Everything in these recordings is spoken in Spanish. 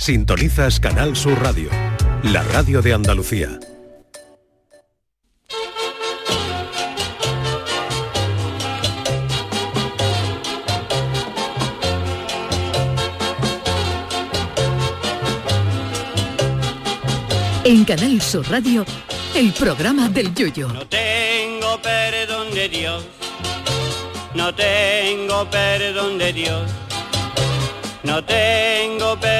Sintonizas Canal Sur Radio, la radio de Andalucía. En Canal Sur Radio, el programa del Yoyo. No tengo perdón de Dios, no tengo perdón de Dios, no tengo perdón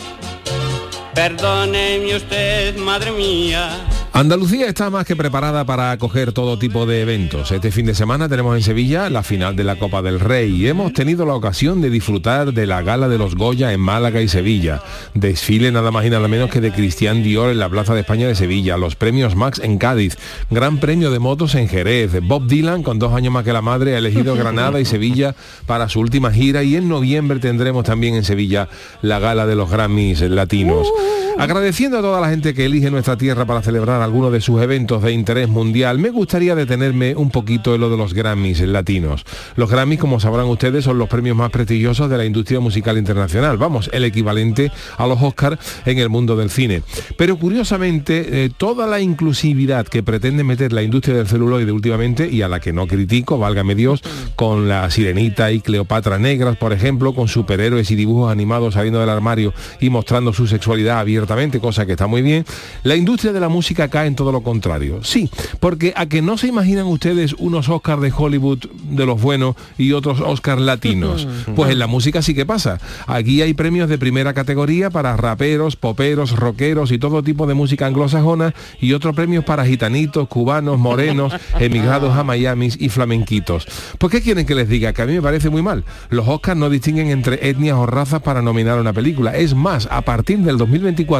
Perdóneme usted, madre mía. Andalucía está más que preparada para acoger todo tipo de eventos. Este fin de semana tenemos en Sevilla la final de la Copa del Rey y hemos tenido la ocasión de disfrutar de la gala de los Goya en Málaga y Sevilla. Desfile nada más y nada menos que de Cristian Dior en la Plaza de España de Sevilla, los premios Max en Cádiz, Gran Premio de Motos en Jerez, Bob Dylan con dos años más que la madre ha elegido Granada y Sevilla para su última gira y en noviembre tendremos también en Sevilla la gala de los Grammys latinos. Agradeciendo a toda la gente que elige nuestra tierra para celebrar algunos de sus eventos de interés mundial, me gustaría detenerme un poquito en lo de los Grammys latinos. Los Grammys, como sabrán ustedes, son los premios más prestigiosos de la industria musical internacional. Vamos, el equivalente a los Oscars en el mundo del cine. Pero curiosamente, eh, toda la inclusividad que pretende meter la industria del celuloide últimamente, y a la que no critico, válgame Dios, con la Sirenita y Cleopatra negras, por ejemplo, con superhéroes y dibujos animados saliendo del armario y mostrando su sexualidad abiertamente, cosa que está muy bien, la industria de la música cae en todo lo contrario. Sí, porque a que no se imaginan ustedes unos Oscars de Hollywood de los buenos y otros Oscars latinos. Pues en la música sí que pasa. Aquí hay premios de primera categoría para raperos, poperos, rockeros y todo tipo de música anglosajona y otros premios para gitanitos, cubanos, morenos, emigrados a Miami y flamenquitos. ¿Por qué quieren que les diga? Que a mí me parece muy mal. Los Oscars no distinguen entre etnias o razas para nominar una película. Es más, a partir del 2024,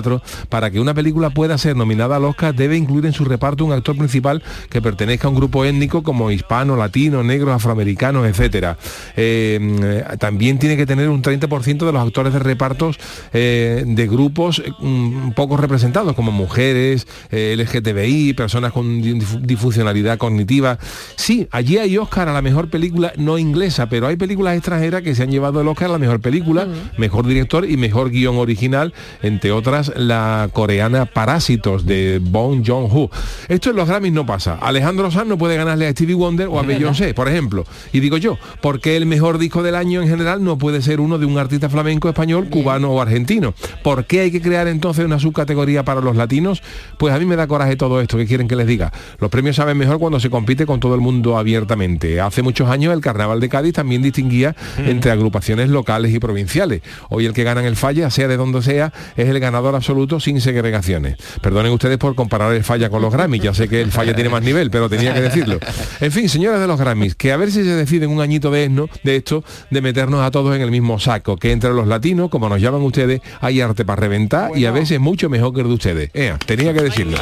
para que una película pueda ser nominada al Oscar, debe incluir en su reparto un actor principal que pertenezca a un grupo étnico como hispano, latino, negro, afroamericanos, etcétera. Eh, también tiene que tener un 30% de los actores de repartos eh, de grupos un poco representados, como mujeres, eh, LGTBI, personas con disfuncionalidad cognitiva. Sí, allí hay Oscar a la mejor película no inglesa, pero hay películas extranjeras que se han llevado el Oscar a la mejor película, mejor director y mejor guion original, entre otras la coreana Parásitos de Bong Joon-ho. Esto en los Grammys no pasa. Alejandro Sanz no puede ganarle a Stevie Wonder o a Beyoncé, por ejemplo. Y digo yo, ¿por qué el mejor disco del año en general no puede ser uno de un artista flamenco, español, cubano o argentino? ¿Por qué hay que crear entonces una subcategoría para los latinos? Pues a mí me da coraje todo esto. ¿Qué quieren que les diga? Los premios saben mejor cuando se compite con todo el mundo abiertamente. Hace muchos años el Carnaval de Cádiz también distinguía entre agrupaciones locales y provinciales. Hoy el que gana en el falla, sea de donde sea, es el ganador absoluto sin segregaciones. Perdonen ustedes por comparar el falla con los Grammys. Ya sé que el falla tiene más nivel, pero tenía que decirlo. En fin, señores de los Grammys, que a ver si se deciden un añito de, esto, de esto, de meternos a todos en el mismo saco, que entre los latinos, como nos llaman ustedes, hay arte para reventar y a veces mucho mejor que el de ustedes. Ea, tenía que decirlo.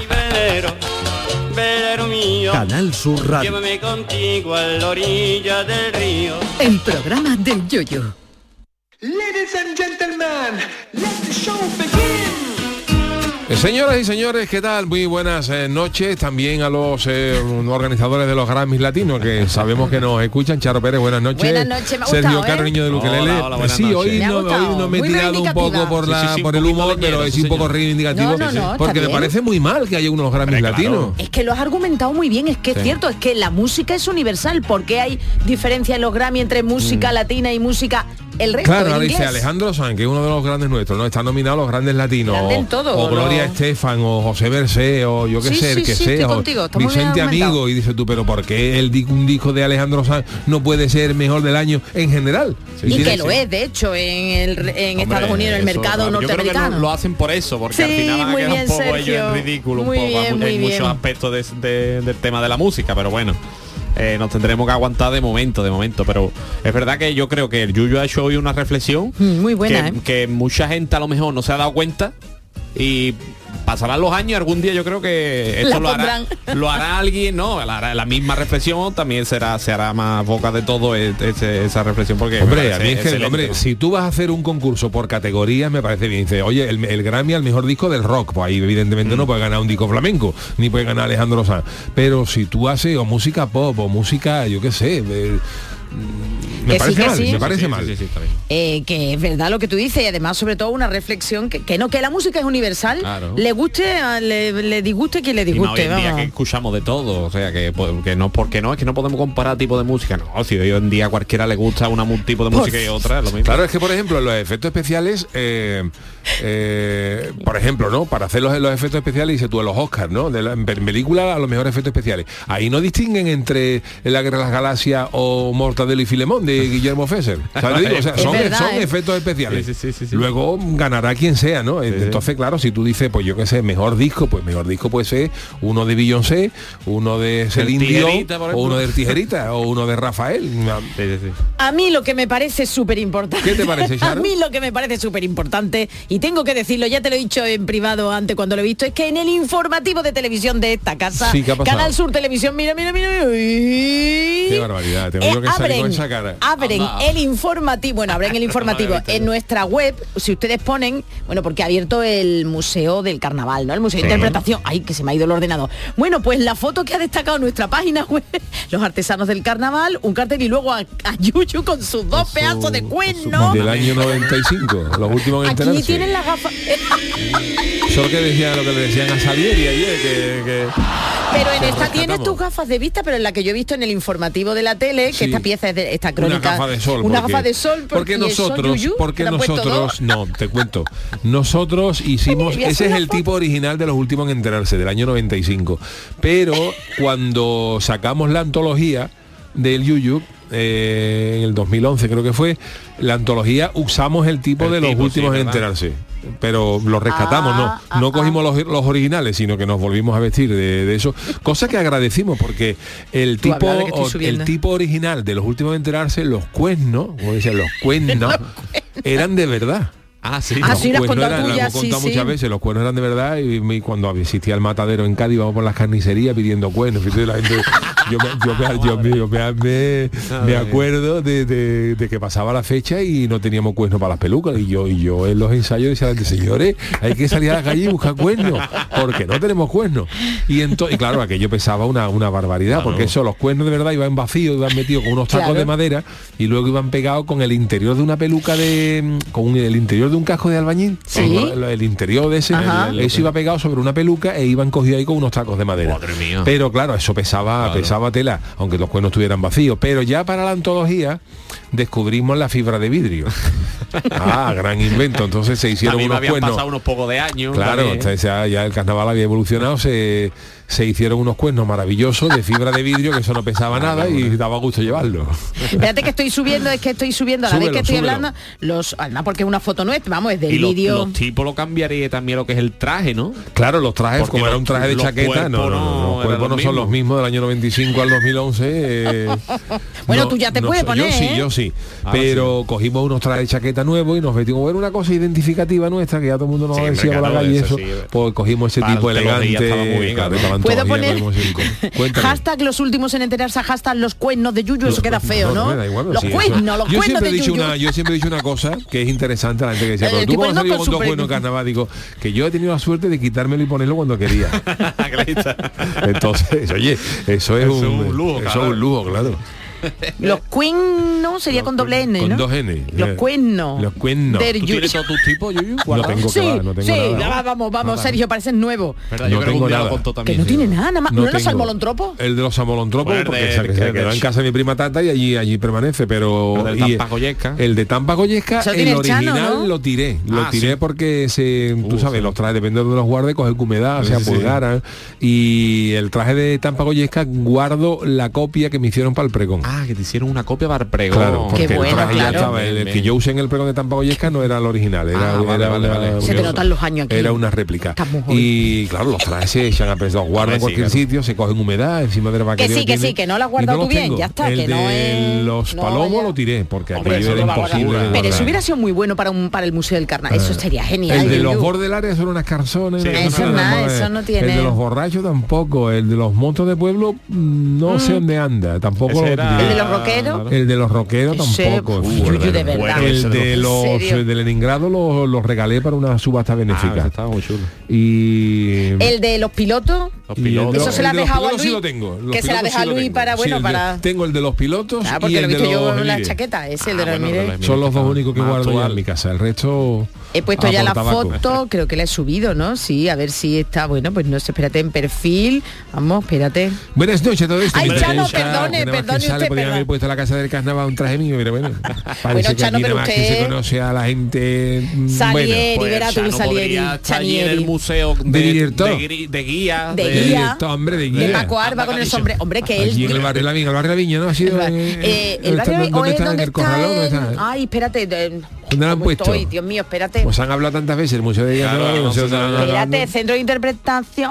Canal Sur Radio. llévame contigo a la orilla del río. El programa del Yoyo. Ladies and gentlemen, let the show begin. Eh, Señoras y señores, ¿qué tal? Muy buenas eh, noches también a los eh, organizadores de los Grammys Latinos que sabemos que nos escuchan. Charo Pérez, buenas noches. Buenas noches, me ha Sergio gustado, Caro, ¿eh? niño de Luquelele. Hola, sí, hoy. Me no, hoy no me he tirado un poco por, la, Sí, sí, sí, por el humor, pero es sí, un poco reivindicativo. No, no, no, está porque me parece muy mal que haya unos Grammys claro. Latinos. Es que lo has argumentado muy bien, es que es cierto, es que la música es universal, porque hay diferencia en los Grammy entre música latina y música el resto. Claro, en ahora dice. Alejandro Sanz, que es uno de los grandes nuestros, ¿no? Está nominado a los grandes latinos. Grande o- todo, o Gloria lo- Estefan, o José Bercé, o yo qué Sí, sé, el sí, que sí, sea. estoy o contigo, Vicente. Amigo. Y dice tú, pero ¿por qué el, un disco de Alejandro Sanz no puede ser mejor del año en general? Y que lo es, de hecho, en, el, en Hombre, Estados Unidos, en el mercado claro. Yo creo que norteamericano. no- lo hacen por eso, porque Sí, al final van a muy quedar bien, un poco ellos en ridículo, un Muy poco bien, en muy muchos aspectos de- de- del tema de la música, pero bueno. Eh, nos tendremos que aguantar de momento, de momento, pero es verdad que yo creo que el Yuyu ha hecho hoy una reflexión Mm, muy buena, que, ¿eh? que mucha gente a lo mejor no se ha dado cuenta y pasarán los años y algún día yo creo que esto lo hará, lo hará alguien, no, la, la misma reflexión también será, se hará más boca de todo e- ese- esa reflexión porque Hombre, a parece mí es que, excelente, hombre, si tú vas a hacer un concurso por categorías, me parece bien. Dice, oye, el, el Grammy al mejor disco del rock, pues ahí evidentemente Mm. no puede ganar un disco flamenco, ni puede ganar Alejandro Sanz. Pero si tú haces o música pop o música, yo qué sé, eh, mm, me Que sí, parece que mal, sí. me parece Sí, sí, mal. sí, sí, está bien. Eh, que es verdad lo que tú dices y además sobre todo una reflexión que, que no que la música es universal Claro. le guste a- le, le disguste quien le Y más hoy disguste en día que escuchamos de todo, o sea que, pues, que no porque no es que no podemos comparar tipo de música, no, si hoy en día a cualquiera le gusta una un tipo de Por música y otra, es lo mismo. Claro, es que por ejemplo los efectos especiales, eh, eh, por ejemplo, ¿no? Para hacer los, los efectos especiales, dice tú, en los Oscars, ¿no? De la, en película a los mejores efectos especiales. Ahí no distinguen entre La Guerra de las Galaxias o Mortadelo y Filemón de Guillermo Fesser. ¿Sabes lo que digo? O sea, Es son, verdad, son ¿eh? efectos especiales. Sí, sí, sí, sí, sí. Luego ganará quien sea, ¿no? Entonces, claro, si tú dices, pues yo qué sé, mejor disco, pues mejor disco puede ser uno de Beyoncé, uno de Celine Dion, o uno de Tijerita, o uno de Rafael. Sí, sí, sí. A mí lo que me parece súper importante. ¿Qué te parece, A mí lo que me parece súper importante, y tengo que decirlo, ya te lo he dicho en privado antes cuando lo he visto, es que en el informativo de televisión de esta casa. Canal Sur Televisión, mira, mira, mira, mira, uy, Qué barbaridad, tengo yo que salir con esa cara. abren Anda. el informativo, bueno, abren el informativo en nuestra web, si ustedes ponen, bueno, porque ha abierto el Museo del Carnaval, ¿no? El Museo de Interpretación. Ay, que se me ha ido el ordenador. Bueno, pues la foto que ha destacado nuestra página web, los artesanos del carnaval, un cartel y luego a, a Yuyu con sus dos pedazos de cuernos. Del año 95, los últimos en Aquí. Tienen las gafas. Eso es lo que decían, lo que le decían a Salieri ayer, que, que- Pero en esta tienes tus gafas de vista, pero en la que yo he visto en el informativo de la tele, que Sí. esta pieza es de esta crónica. una gafa de sol. Una porque- gafa de sol. Porque nosotros, Yuyu, porque nosotros, no, te cuento. Nosotros hicimos, ese es el foto. tipo original de los últimos en enterarse, del año 95. Pero cuando sacamos la antología del Yuyu, eh, en el 2011 creo que fue, la antología usamos el tipo El de los tipo, últimos sí, en enterarse. Pero lo rescatamos, Ah, no, no ah, cogimos los, los originales, sino que nos volvimos a vestir de, de eso. Cosa que agradecimos porque el tipo, o- el tipo original de los últimos en enterarse, los cuernos, como dicen, los cuernos, eran de verdad. Ah, sí. Ah, ¿no? sí, las Los cuernos contado eran- tú lo ya, hemos contado sí, muchas veces, los cuernos eran de verdad y, y cuando existía el matadero en Cádiz íbamos por las carnicerías pidiendo cuernos. fíjate, la gente- yo, me, yo me- yo me- yo me- me- me acuerdo de, de- de que pasaba la fecha y no teníamos cuernos para las pelucas y yo y yo en los ensayos decía señores, hay que salir a la calle y buscar cuernos porque no tenemos cuernos. Y entonces, claro, aquello pesaba una, una barbaridad porque eso, los cuernos de verdad iban vacíos, iban metidos con unos tacos Claro. de madera y luego iban pegados con el interior de una peluca de con un- el interior de un casco de albañil Sí. el, el interior de ese Ajá. eso iba pegado sobre una peluca e iban cogidos ahí con unos tacos de madera Madre mía. pero claro eso pesaba Claro. pesaba tela aunque los cuernos estuvieran vacíos. Pero ya para la antología descubrimos la fibra de vidrio. Ah gran invento. Entonces se hicieron unos habían cuernos. pasado unos pocos de años. Claro, entonces ya, ya el carnaval había evolucionado, se, se hicieron unos cuernos maravillosos de fibra de vidrio, que eso no pesaba nada y daba gusto llevarlo. Espérate que estoy subiendo, es que estoy subiendo a la vez que estoy súbelo. hablando, los, además porque es una foto nuestra, vamos, es del y vídeo. los tipos lo cambiaría también lo que es el traje, ¿no? Claro, los trajes, Porque como era un traje de chaqueta, no, cuerpos no, no, no los cuerpos no son los mismos. del año 95 al 2011. eh, Bueno, no- tú ya te no puedes poner, Yo sí, ¿eh? yo sí. Ah, pero cogimos unos trajes de chaqueta nuevos y nos metimos era una cosa identificativa nuestra que ya todo el mundo nos Sí, decía por la calle y eso sí. Pues cogimos ese tipo elegante. Estaban Puedo poner hashtag los últimos en enterarse, hashtag los cuernos de Yuyu, eso queda feo, ¿no? da igual, los sí, cuernos, los yo cuernos siempre de Yuyu. una, Yo siempre he dicho una cosa que es interesante a la gente que decía, Eh, pero tú poniendo salido con con dos super- buenos carnaval, digo, que yo he tenido la suerte de quitármelo y ponerlo cuando quería. Entonces, oye, eso es Eso un, un lujo, Eso claro. es un lujo, claro. Los cuernos sería con doble N, Con ¿no? dos N. Los cuernos. Los cuernos. de ¿Tú tienes todos tus tipos, Yuyu? No tengo que Sí, no tengo sí, nada. vamos, vamos, Sergio, pareces nuevo. ¿Verdad? No Yo creo que tengo lo nada. contó Que también, no sí. tiene nada, nada más. ¿No, era los tengo. salmolontropos? El de los samolontropos, Bueno, porque de- se, que- quedó que- en casa de mi prima Tata y allí allí permanece, pero... El del y- Tampa Goyesca. El de Tampa Goyesca, Eso el original ¿no? lo tiré. Lo Ah, tiré porque se, tú Uh, sabes, los trajes, depende de donde los guarde, coge humedad, Sí, se sí, sí. apulgaran. Y el traje de Tampa Goyesca guardo la copia que me hicieron para el pregón. Ah, que te hicieron una copia para el pregón. Claro, porque Qué bueno, el traje ya claro. estaba, el, el que yo usé en el pregón de Tampagoyesca no era el original, era, Ah, vale, era vale, una- vale. Se te notan los años aquí. Era una réplica. Y claro, los trajes se echan a los guardan en sí, cualquier claro. sitio, se cogen humedad encima de la Que sí, que sí, que no lo has guardado tú bien, ya está, El que no de es- los no palomos lo tiré, porque Hombre, aquello era imposible. Pero eso hubiera sido muy bueno para un para el Museo del Carnaval. Eso sería genial. El de los bordelares son unas carzones. Eso nada, eso no tiene- El de los borrachos tampoco. El de los montos de pueblo mm, no sé dónde anda. Tampoco lo era- tiré. El de los rockeros. El de los rockeros tampoco. Uy, de verdad. Bueno, el de ¿En los de Leningrado los los regalé para una subasta Ah, benéfica. muy chulo. y El de los pilotos. Los y pilotos. de- Eso se el lo ha de los dejado a pilotos sí Luis, lo tengo. Los que se la deja sí Luis tengo. para, bueno, el de- para- tengo el de los pilotos Ah, y porque el lo he de visto los yo en la chaqueta. Es el de Ah, los bueno, los Son los dos únicos que Más guardo ya en mi casa. El resto He puesto a ya la tabaco. foto, creo que la he subido, ¿no? Sí, a ver si está bueno, pues no sé, espérate en perfil. Vamos, espérate. Buenas noches a todo esto. Ay, Chano, perdone, perdone usted, perdón. haber puesto a la casa del carnaval un traje mío, pero bueno. Parece que Chano, aquí pero nada más que usted- se conoce a la gente. mm, Salieri, verá tú, Chano Salieri, podría estar allí en el museo de, De de de guía. De guía. hombre, de guía. De Paco Arba con el sombrero. Hombre, que él... Allí en el barrio de la Viña, el barrio de la Viña, ¿no? Ha sido. Eh, ¿dónde el barrio ¿En el corralón? Ay, espérate. de- ¿Dónde lo han ¿cómo puesto? estoy? Dios mío, espérate. Pues han hablado tantas veces el Museo de Guía. Claro, no, no, no. Espérate, centro de interpretación.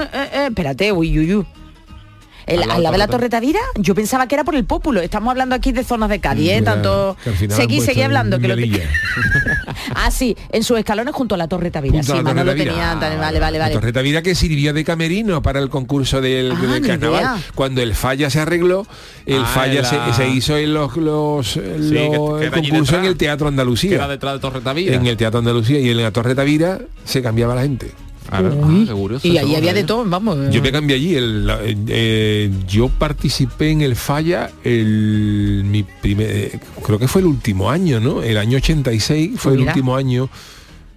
eh, eh, espérate, uy, uy, uy. El- Al lado al lado de la Torre Tavira, yo pensaba que era por el Pópulo. Estamos hablando aquí de zonas de Cádiz, ¿eh? Tanto. que Seguí, seguí en hablando. Que lo Melilla. ah, sí, en sus escalones junto a la Torre Tavira. Junto a sí, no Torre lo tenía. Ah, tan- Vale, vale, La vale. Torre Tavira que sirvió de camerino para el concurso del, Ah, del carnaval. idea. Cuando el falla se arregló, el Ah, falla se, hizo en los, los, que- los- que el era allí concurso en el Teatro que Andalucía. era detrás de Torre Tavira. En el Teatro Andalucía y en la Torre Tavira se cambiaba la gente. Uy, Ah, curioso y ahí había de todo, vamos. Yo me cambié allí. el- eh, eh, yo participé en el falla el mi primer, eh, creo que fue el último año, ¿no? El año 86 fue el Mira. último año.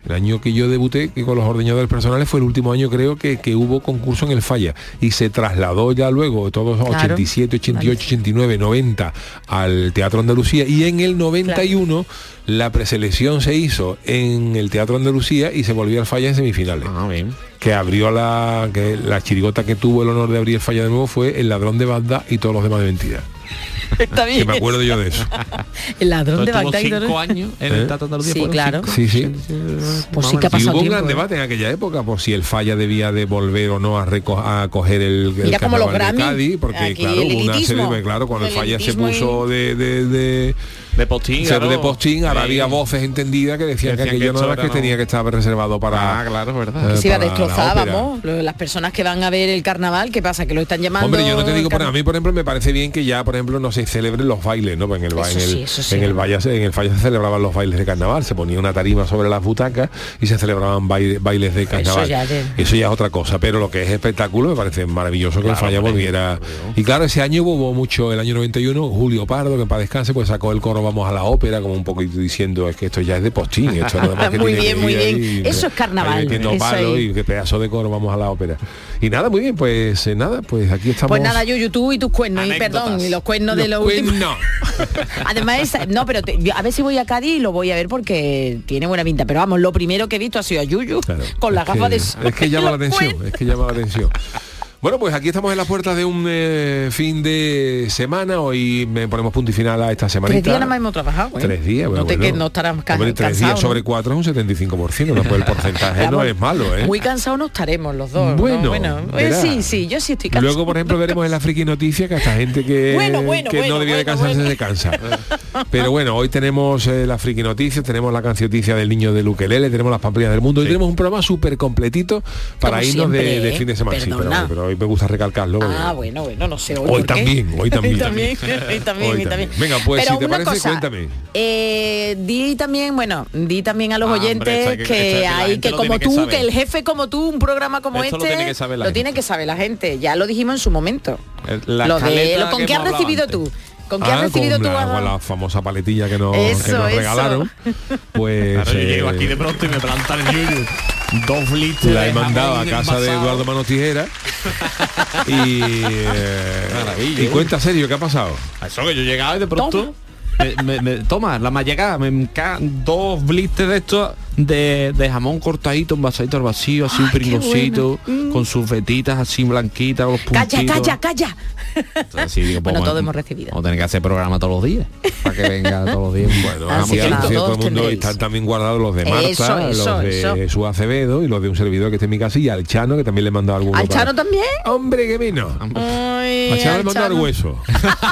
El año que yo debuté que con los ordeñadores personales fue el último año creo que, que hubo concurso en el falla y se trasladó ya luego todos los Claro. 87, 88, 89, 90 al Teatro Andalucía y en el 91 la preselección se hizo en el Teatro Andalucía y se volvió al falla en semifinales Ah, bien. que abrió la que la chirigota que tuvo el honor de abrir el falla de nuevo fue el ladrón de Bagdad y todos los demás de mentira Está que bien. me acuerdo yo de eso El ladrón de Bagdad. cinco años en ¿Eh? el Andalucía. Sí, claro. cinco. sí sí Pues sí que ha y pasado hubo un gran ¿eh? debate en aquella época por si el falla debía de volver o no a, reco- a coger el, el Mira como los carnaval de Grammy, Cádiz porque aquí claro una serie claro cuando el falla se puso de, de, de, De postín, claro. de postín ahora Sí. había voces entendidas que decían que Decían que aquello no era que no- tenía que estar reservado para Ah, claro, verdad. eh, se iba a para la. Lo- Las personas que van a ver el carnaval, ¿qué pasa? Que lo están llamando. Hombre, yo no te digo, pero a mí, por ejemplo, me parece bien que ya, por ejemplo, no se celebren los bailes, ¿no? En el, en el, sí, eso sí. en el Valle en el Falla se celebraban los bailes de carnaval, se ponía una tarima sobre las butacas y se celebraban baile- bailes de carnaval. ya de- Eso ya es otra cosa, pero lo que es espectáculo me parece maravilloso que el Falla volviera. Y claro, ese año hubo mucho, el año 91, Julio Pardo, que para descanse, pues sacó el coro Vamos a la ópera, como un poquito diciendo, es que esto ya es de postín, esto que Muy tiene bien, muy bien. ahí, Eso es carnaval, eso y qué pedazo de coro Vamos a la ópera. Y nada, muy bien, pues eh, nada, pues aquí estamos. Pues nada, Yuyu, tú y tus cuernos, y perdón, y los cuernos de Los últimos. cuernos. Además, esa- no, pero te- yo a ver si voy a Cádiz y lo voy a ver porque tiene buena pinta. Pero vamos, lo primero que he visto ha sido a Yuyu Claro, con la gafa que- de sol. Es que llama la atención, cuernos. es que llama la atención. Bueno, pues aquí estamos en las puertas de un eh, fin de semana. Hoy me ponemos punto y final a esta semana. Tres días nada más hemos trabajado. ¿eh? Tres días, bueno, No te bueno. que no estarás ca- Hombre, tres cansado, días ¿no? sobre cuatro es un 75%, después el porcentaje no es malo, ¿eh? Muy cansados no estaremos los dos. ¿no? Bueno, bueno eh, sí, sí, yo sí estoy cansado. Luego, por ejemplo, veremos en la friki noticia que hasta gente que, Bueno, bueno, que bueno, no debía de cansarse bueno. se cansa. Pero bueno, hoy tenemos eh, la friki noticia, tenemos la cancioticia del niño de Luquelele, tenemos las pamplinas del mundo y tenemos un programa súper completito para Como irnos de, siempre, de ¿eh? fin de semana. Sí, pero, Perdona. pero hoy me gusta recalcarlo. Ah, bueno, bueno, no sé. Hoy, Hoy también, hoy también. hoy también, hoy también, Hoy también. Venga, pues, Pero si te una parece, cosa, cuéntame. eh, di también, bueno, di también a los Ah, hombre, oyentes esto hay que- que, que hay que lo como que tú, saber. que el jefe como tú, un programa como Esto lo este, tiene que saber la lo tiene que saber la gente. Ya lo dijimos en su momento. El- la Lo de, lo, ¿Con que qué has recibido antes. tú? ¿Con qué Ah, has recibido con tú? la, a- con la famosa paletilla que nos, Eso, que nos regalaron. Pues Claro, yo llego eh, aquí de pronto y me plantan el yuyu. Dos blisters la he mandado a casa de. Eduardo Manos Tijera y, eh, y ¿eh? cuenta serio qué ha pasado Eso que yo llegaba y de pronto. Me, me- me- toma, la más llegada, me caen dos blisters de estos de, de jamón cortadito, envasadito al vacío, así un Ay, qué pringosito, con sus vetitas así blanquitas, los Calla, puntitos. calla, calla. Así digo, Bueno, pues, todo hemos recibido. Vamos a tener que hacer programa todos los días. Para que venga todos los días. Bueno, Así vamos que todo el mundo tendréis. están también guardados los de Marta, Eso, eso, los de eso. Jesús Acevedo y los de un servidor que está en mi casa y al Chano que también le he mandado alguno. ¿Al para- Chano también? Hombre, que vino. Ay, Al Chano le mandado el hueso.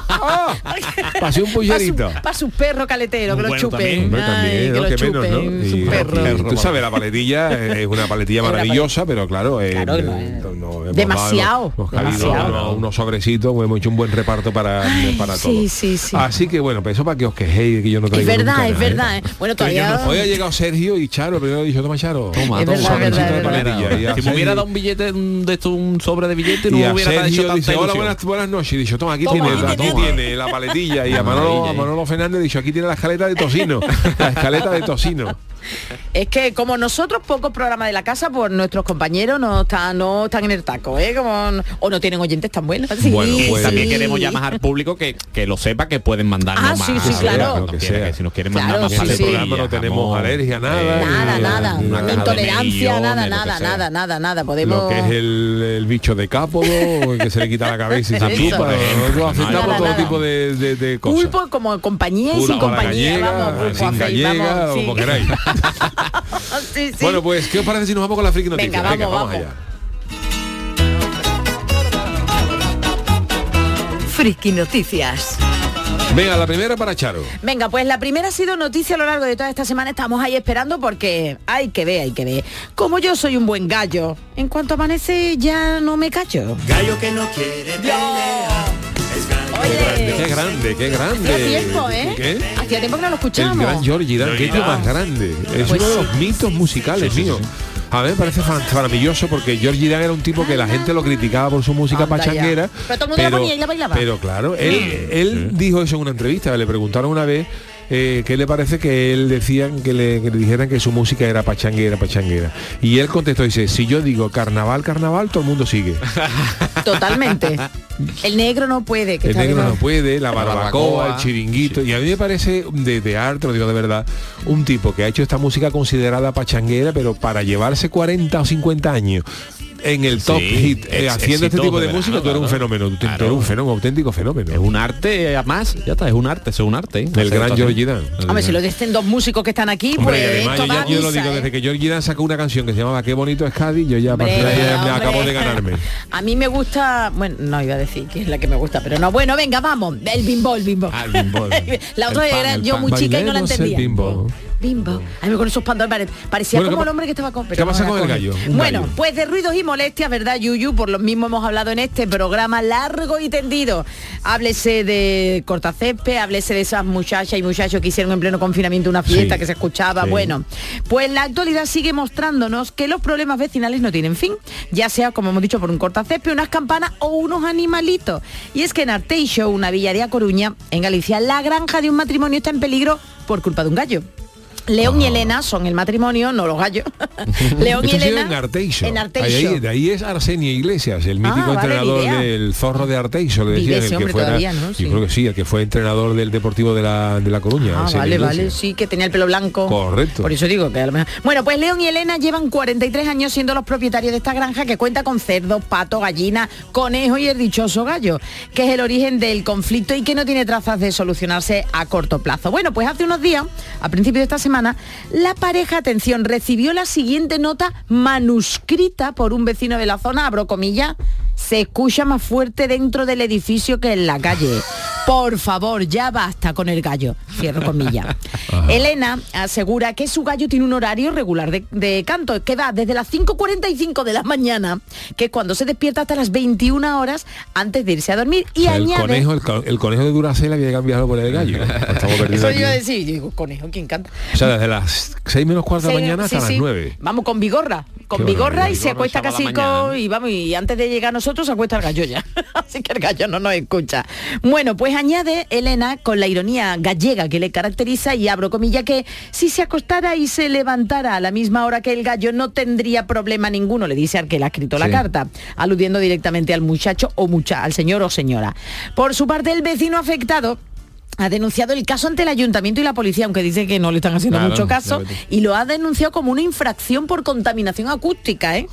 ¡Ah! Pasé un pullerito. Para su perro caletero, que Muy lo bueno chupen. también, Hombre, Ay, que lo Que menos, ¿no? chupen, Y- su perro. Tú sabes, la paletilla es una paletilla maravillosa, pero claro, eh, Claro que no eh, es- no, hemos demasiado, dado- hemos caído demasiado. unos, unos sobrecitos, hemos hecho un buen reparto para, para sí, todo. sí, sí. Así que bueno, pues eso para que os quejéis de que yo no Es traigo verdad, nunca es nada, verdad. ¿eh? Bueno, todavía... no- Hoy ha llegado Sergio y Charo, primero he dicho, toma Charo. Toma, Es toma. verdad, es verdad, sobrecito de es verdad. paletilla. Si me hubiera dado un billete un- de esto, un sobre de billete, no me hubiera hecho Sergio tanta dice, hola, ilusión". buenas, buenas noches. Y dicho, toma, aquí tiene, aquí la paletilla. Y a. Manolo Fernández dicho, aquí tiene la escaleta de tocino. La escaleta de tocino. Es que como nosotros pocos programas de la casa, pues nuestros compañeros no están, no están en el taco, ¿eh? Como, no- o no tienen oyentes tan buenos. Sí, Bueno, pues- también sí. queremos llamar al público que, que lo sepa que pueden mandarnos Ah, más. sí, sí, claro. que sea. que si nos quieren Claro, mandar más sí, el programa no tenemos alergia, nada. eh, Nada, nada. caja de Intolerancia, nada, nada, nada, nada, nada. Podemos... Lo que es el, el bicho de cápodo, que se le quita la cabeza y se chupa. Nosotros aceptamos Nada, todo nada. tipo de, de, de cosas. Pulpo como compañía y sin compañía, gallega, vamos, pulpo sin gallega, vamos, como queráis. Sí, sí. Bueno, pues, ¿qué os parece si nos vamos con la friki noticia? Venga, vamos, vamos. allá. Friki Noticias. Venga, la primera para Charo. Venga, pues la primera ha sido noticia a lo largo de toda esta semana. Estamos ahí esperando porque hay que ver, hay que ver. Como yo soy un buen gallo, en cuanto amanece ya no me callo. Gallo que no quiere pelear. Oye, Qué grande, qué grande. hacía tiempo, ¿eh? ¿Qué? Hacía tiempo que no lo El escuchábamos. gran Georgie Dan, qué tío más grande. Es Pues uno de sí. los mitos musicales míos. A mí me parece maravilloso porque Georgie Dan era un tipo que la gente lo criticaba por su música Anda ya. pachanguera. Pero todo el mundo la ponía y la bailaba. Pero claro, él, él dijo eso en una entrevista, le preguntaron una vez eh, qué le parece que él decían que le, que le dijeran que su música era pachanguera, pachanguera. Y él contestó, dice, si yo digo carnaval, carnaval, todo el mundo sigue. Totalmente. El negro no puede. Que El negro no puede, la barbacoa, barbacoa, el chiringuito. Y a mí me parece de, de arte, lo digo de verdad, un tipo que ha hecho esta música considerada pachanguera, pero para llevarse 40 o 50 años en el top Sí, hit, eh, ex- haciendo este tipo de, música, tú eres un fenómeno, tú, eres un fenómeno, un auténtico fenómeno. Es un arte, además, ya está, es un arte, es un arte. ¿eh? El gran Georgie Dan. Hombre, si lo dicen dos músicos que están aquí, Hombre, pues además esto yo, va ya- a yo lo digo, ¿eh? desde que Georgie Dan sacó una canción que se llamaba Qué bonito es Cádiz, yo ya Hombre, me acabo de ganarme. A mí me gusta, bueno, no iba a decir que es la que me gusta, pero no, bueno, venga, vamos, el bimbo, el bimbo. Ah, el bimbo. la otra pan, era yo pan. muy chica y no la entendía. Bimbo. A mí con esos pantalones pare- parecía Bueno, como ¿qué el hombre que estaba con. qué pasa con el gallo? Bueno, gallo. pues de ruidos y molestias, ¿verdad, Yuyu? Por lo mismo hemos hablado en este programa largo y tendido. Háblese de cortacésped, háblese de esas muchachas y muchachos que hicieron en pleno confinamiento una fiesta Sí, que se escuchaba. sí. Bueno, pues la actualidad sigue mostrándonos que los problemas vecinales no tienen fin, ya sea, como hemos dicho, por un cortacésped, unas campanas o unos animalitos. Y es que en Arteixo, una villa de A Coruña, en Galicia, la granja de un matrimonio está en peligro por culpa de un gallo. León y Elena son el matrimonio, no los gallos. León y Esto Elena. en Arteixo. En Arteixo. Ahí, ahí- de ahí es Arsenio Iglesias, el mítico Ah, vale, entrenador del zorro de Arteixo, le decían, ese el que hombre fuera, todavía, ¿no? Sí. Yo creo que sí, el que fue entrenador del Deportivo de la, de la Coruña. Ah, vale, vale, sí, que tenía el pelo blanco. Correcto. Por eso digo que a lo mejor... Bueno, pues León y Elena llevan 43 años siendo los propietarios de esta granja que cuenta con cerdos, patos, gallinas, conejos y el dichoso gallo, que es el origen del conflicto y que no tiene trazas de solucionarse a corto plazo. Bueno, pues hace unos días, a principios de esta semana, la pareja, atención, recibió la siguiente nota manuscrita por un vecino de la zona, abro comillas, se escucha más fuerte dentro del edificio que en la calle. Por favor, ya basta con el gallo. Cierro comillas. Elena asegura que su gallo tiene un horario regular de, de canto, que va desde las 5.45 de la mañana, que es cuando se despierta hasta las 21 horas antes de irse a dormir. Y O sea, el, añade... conejo, el, el conejo de Duracell había cambiado por el gallo. Eso iba a decir, yo digo, conejo, ¿quién canta? O sea, desde las 6 menos cuarto de la Sí, mañana hasta sí, las sí. 9. Vamos con Vigorra, con Vigorra y se acuesta casi con... Y vamos, y antes de llegar a nosotros se acuesta el gallo ya. Así que el gallo no nos escucha. Bueno, pues añade Elena con la ironía gallega que le caracteriza y abro comilla que si se acostara y se levantara a la misma hora que el gallo no tendría problema ninguno, le dice al que le ha escrito la carta, aludiendo directamente al muchacho o mucha, al señor o señora. Por su parte, el vecino afectado ha denunciado el caso ante el ayuntamiento y la policía, aunque dice que no le están haciendo Claro, mucho caso, y lo ha denunciado como una infracción por contaminación acústica. ¿eh?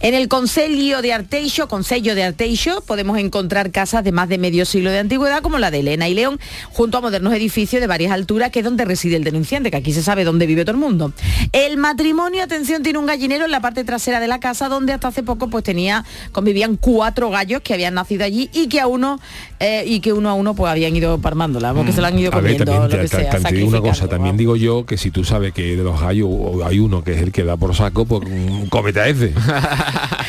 En el Concello de Arteixo, Concello de Arteixo, podemos encontrar casas de más de medio siglo de antigüedad, como la de Elena y León, junto a modernos edificios de varias alturas, que es donde reside el denunciante, que aquí se sabe dónde vive todo el mundo. El matrimonio, atención, tiene un gallinero en la parte trasera de la casa, donde hasta hace poco pues tenía, convivían cuatro gallos que habían nacido allí y que a uno, eh, y que uno a uno pues habían ido parmándola, porque se la han ido A ver, comiendo, también, lo que sea, te digo una cosa, también digo yo que si tú sabes que de los gallos hay uno que es el que da por saco, pues mm, cómete a ese.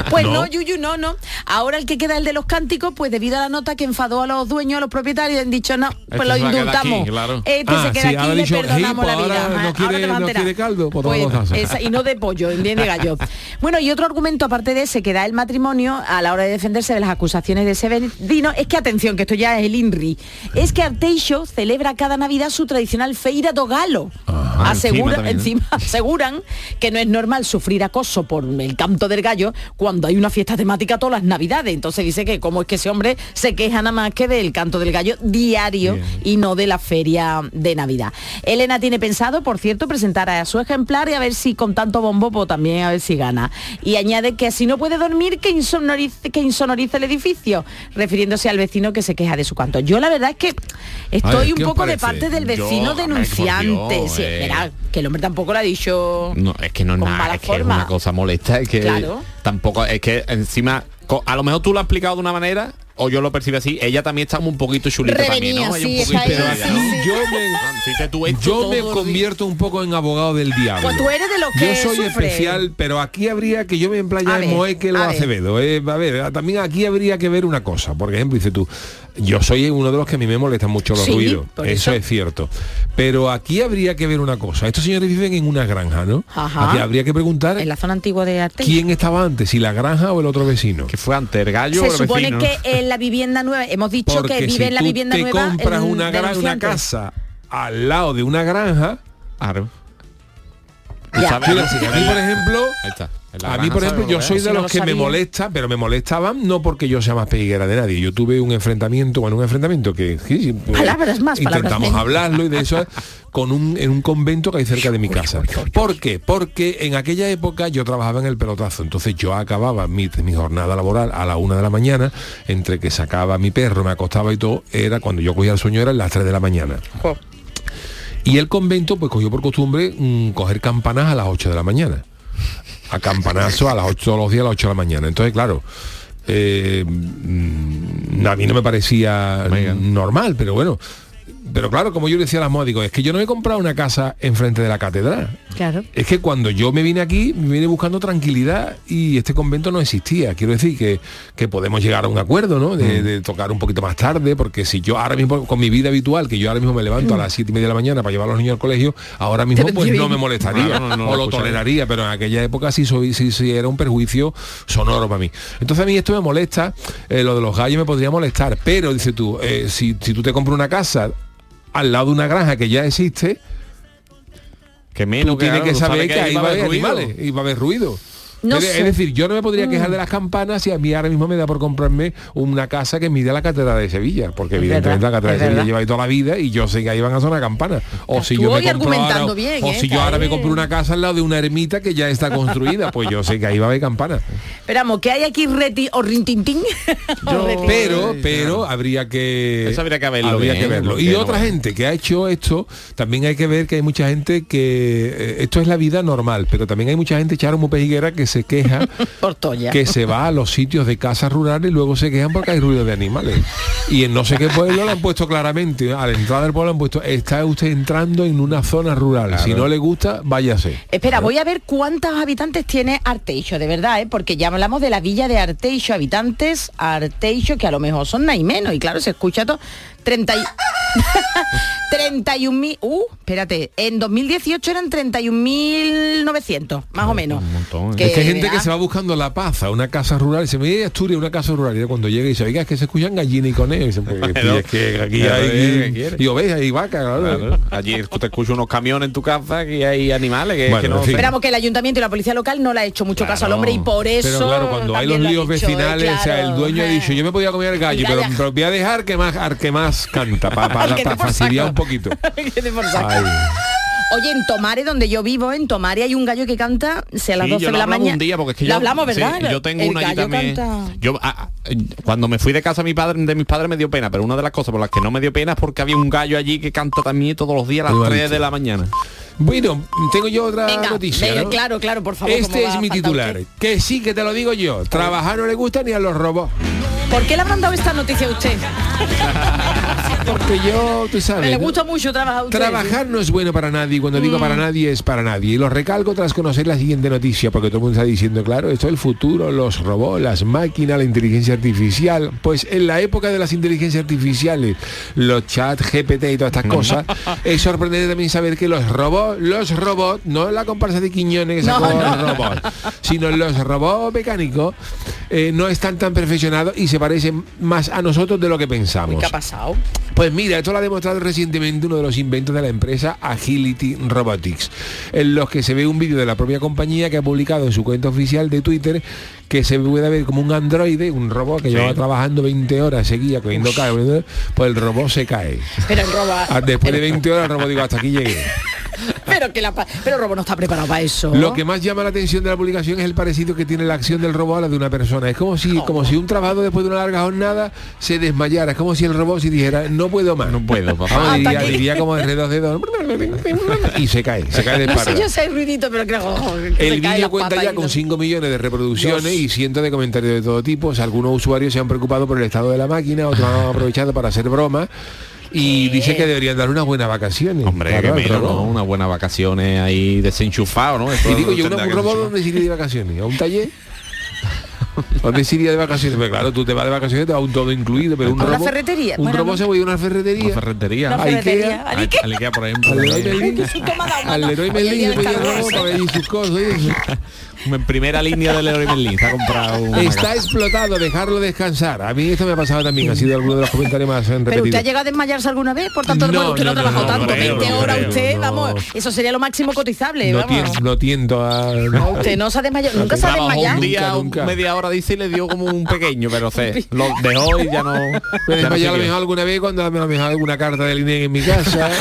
Pues ¿No? no, Yuyu, no, no. Ahora el que queda el de los cánticos, pues debido a la nota que enfadó a los dueños, a los propietarios, han dicho no, pues Este lo indultamos. aquí, claro. Este Ah, se queda sí, aquí ahora y le ha dicho, perdonamos "Hey, la pues vida. ahora no quiere- te vas a no enterar. quiere caldo, pues Pues, esa- y no de pollo, bien de gallo. bueno, y otro argumento aparte de ese que da el matrimonio a la hora de defenderse de las acusaciones de ese vecino es que atención, que esto ya es el INRI, es que Arteixo celebra cada Navidad su tradicional feira do galo. Ah, Asegura, encima encima aseguran que no es normal sufrir acoso por el canto del gallo cuando hay una fiesta temática todas las navidades. Entonces dice que como es que ese hombre se queja nada más que del canto del gallo diario y no de la feria de Navidad. Elena tiene pensado, por cierto, presentar a su ejemplar y a ver si con tanto bombo pues, también a ver si gana. Y añade que si no puede dormir, que insonorice, que insonorice el edificio, refiriéndose al vecino que se queja de su canto. Yo la verdad es que estoy ¿qué un poco de parte del vecino denunciante. Dios, Sí, eh. verá, que el hombre tampoco lo ha dicho No, es que no es nada, es que es una cosa molesta, es que Claro. tampoco, es que encima, a lo mejor tú lo has explicado de una manera, o yo lo percibo así, ella también está un poquito chulita también, ¿no? Sí, un. Yo me, Ah, yo me convierto un poco en abogado del diablo. Pues tú eres de los que Yo soy sufre. especial, pero aquí habría que yo me emplaya en ver, Moeque lo a ver. Acevedo. eh, a ver, también aquí habría que ver una cosa. Por ejemplo, dice tú, yo soy uno de los que a mí me molestan mucho los Sí, ruidos. Eso eso. es cierto. Pero aquí habría que ver una cosa. Estos señores viven en una granja, ¿no? Ajá. Aquí habría que preguntar En la zona antigua de Arte. quién estaba antes, si la granja o el otro vecino. Que fue antes el gallo o el supone vecino, que en la vivienda nueva, hemos dicho Porque que vive si en la tú vivienda te nueva. compras el una, una casa al lado de una granja, Claro. A mí, por ejemplo, Ahí está. A mí, por ejemplo, yo soy de los lo que me molesta, pero me molestaban no porque yo sea más pelliguera de nadie. Yo tuve un enfrentamiento, bueno, un enfrentamiento que sí, sí, pues, Palabras más, palabras intentamos hablarlo y de eso con un en un convento que hay cerca de mi casa. ¿Por qué? Porque en aquella época yo trabajaba en el pelotazo, entonces yo acababa mi, mi jornada laboral a la una de la mañana, entre que sacaba a mi perro, me acostaba y todo, era cuando yo cogía el sueño eran las 3 de la mañana. Y el convento pues cogió por costumbre mm, coger campanas a las 8 de la mañana. A campanazo a las 8 todos los días a las 8 de la mañana. Entonces, claro, eh, mm, a mí no me parecía normal, pero bueno. Pero claro, como yo le decía a las modas, digo, es que yo no me he comprado una casa enfrente de la catedral. Claro. Es que cuando yo me vine aquí, me vine buscando tranquilidad y este convento no existía. Quiero decir que, que podemos llegar a un acuerdo, ¿no? Mm. De, de tocar un poquito más tarde, porque si yo ahora mismo, con mi vida habitual, que yo ahora mismo me levanto a las siete y media de la mañana para llevar a los niños al colegio, ahora mismo Te pues no me molestaría Claro, no, no o lo lo escucharía. toleraría, pero en aquella época sí, soy, sí, sí era un perjuicio sonoro para mí. Entonces a mí esto me molesta, eh, lo de los gallos me podría molestar, pero dice tú, eh, si, si tú te compras una casa al lado de una granja que ya existe, Que menos tú tienes que saber sabes que ahí va a haber ruido. animales y va a haber ruido. No es, sé. es decir, yo no me podría quejar de las campanas si a mí ahora mismo me da por comprarme una casa que mide la catedral de Sevilla, porque Es evidentemente verdad, la catedral de Sevilla verdad. lleva ahí toda la vida y yo sé que ahí van a sonar campanas. O si tú yo me hoy compro ahora, bien, o ¿eh? si yo Está ahora me compro una casa al lado de una ermita que ya está construida, pues yo sé que ahí va a haber campanas. Esperamos, que hay aquí reti o rintintín. Pero, pero habría que Eso habría que verlo habría bien, que verlo. Y no- otra gente que ha hecho esto, también hay que ver que hay mucha gente que eh, esto es la vida normal, pero también hay mucha gente Charo muy pejiguera que se queja Por Toya. que se va a los sitios de casas rurales y luego se quejan porque hay ruido de animales. Y en no sé qué pueblo lo han puesto claramente, a la entrada del pueblo han puesto, está usted entrando en una zona rural. Si no le gusta, váyase. Espera, voy a ver cuántos habitantes tiene Arteixo, de verdad, ¿eh? porque ya hablamos de la villa de Arteixo, habitantes Arteixo, que a lo mejor son nada y menos, y claro, se escucha todo. 30 y... 31.000, uh, espérate, en 2018 eran 31.900, más o menos. Un montón, ¿eh? Que, es que hay gente que se va buscando la paz a una casa rural y se me dice Asturias, una casa rural. Y cuando llega y dice, oiga, es que se escuchan gallinas y conejos. Y dice, pues, es que aquí hay ¿qué quiere? y ovejas y vacas, claro. Claro. Allí tú te escuchas unos camiones en tu casa que hay animales que, Bueno, que no en fin. Esperamos que el ayuntamiento y la policía local no le ha hecho mucho caso al hombre y por eso. Pero claro, cuando hay los lo líos ¿eh? vecinales, o sea, el dueño ha dicho, yo me podía comer el gallo, pero, pero voy a dejar que más, que más canta, para para por fastidiar un poquito. Oye, en Tomare, donde yo vivo, en Tomare hay un gallo que canta, si a las Sí, 12 yo de lo la hablamos mañana. un día porque es que Lo yo hablamos, ¿verdad? sí, yo tengo El una allí gallo también. canta- Yo ah, ah, cuando me fui de casa mi padre de mis padres me dio pena, pero una de las cosas por las que no me dio pena es porque había un gallo allí que canta también todos los días a las 3 bonito. de la mañana. Bueno, tengo yo otra Venga, noticia. venga, ¿no? claro, claro, por favor. ¿cómo Este es mi titular. usted? Que sí, que te lo digo yo. Trabajar no le gusta ni a los robots. ¿Por qué le habrán dado esta noticia a usted? Porque yo, tú sabes. Le ¿no? gusta mucho trabajar a. Trabajar no es bueno para nadie. y Cuando digo Mm. para nadie es para nadie. Y lo recalco tras conocer la siguiente noticia, porque todo el mundo está diciendo, claro, esto es el futuro, los robots, las máquinas, la inteligencia artificial. Pues en la época de las inteligencias artificiales, los chat GPT y todas estas cosas, es sorprendente también saber que los robots, los robots, no la comparsa de Quiñones que No, no. robots, sino los robots mecánicos, eh, no están tan perfeccionados y se parecen más a nosotros de lo que pensamos. ¿Qué ha pasado? Pues mira, esto lo ha demostrado recientemente uno de los inventos de la empresa Agility Robotics, en los que se ve un vídeo de la propia compañía que ha publicado en su cuenta oficial de Twitter que se puede ver como un androide, un robot que llevaba trabajando 20 horas seguía cogiendo cae, pues el robot se cae. Pero el robo, Ah, Después de 20 horas el robot digo, hasta aquí llegué. pero que la, pero el robo no está preparado para eso. Lo que más llama la atención de la publicación es el parecido que tiene la acción del robot a la de una persona. Es como si, como si un trabajador después de una larga jornada se desmayara. Es como si el robot si dijera, no puedo más. No puedo, papá. Diría, diría como de dos dedos y se cae, se cae de no sé espalda. yo sé el ruidito, pero creo que se El vídeo cuenta ya con no- 5 millones de reproducciones y cientos de comentarios de todo tipo. O sea, algunos usuarios se han preocupado por el estado de la máquina, otros han aprovechado para hacer bromas y dice que deberían dar unas buenas vacaciones. Hombre, Claro, que menos. ¿no? Unas buenas vacaciones ahí desenchufado, ¿no? Eso Y digo yo, una- un robot donde iría de vacaciones, a un taller. ¿Dónde se iría de vacaciones? Pues claro, tú te vas de vacaciones, te va un todo incluido, pero un A una robot. ferretería. Un Bueno, robot no. se va a a una ferretería. Una ferretería. Una a Ikea, ferretería. ¿Al Ikea? Por ejemplo. Al Leroy Merlin. Al. Leroy Merlin Carlos, para ver sus cosas. En primera línea del Leroy Merlin se ha comprado un Está explotado, dejarlo descansar. A mí esto me ha pasado también, ha sido alguno de los comentarios más Pero usted ha repetidos. llegado a desmayarse alguna vez, por tanto, No, bueno, usted no, no, ha trabajado no, tanto, no creo, 20 no horas usted, vamos, eso sería lo máximo cotizable, No, vamos. tien- no tiento a... No, usted no se ha desmayado, nunca se ha Trabajó desmayado. un día, media hora dice y le dio como un pequeño, pero se lo dejó y ya no. Me ya no desmayé a lo mejor alguna vez cuando a lo mejor alguna carta del INE en mi casa.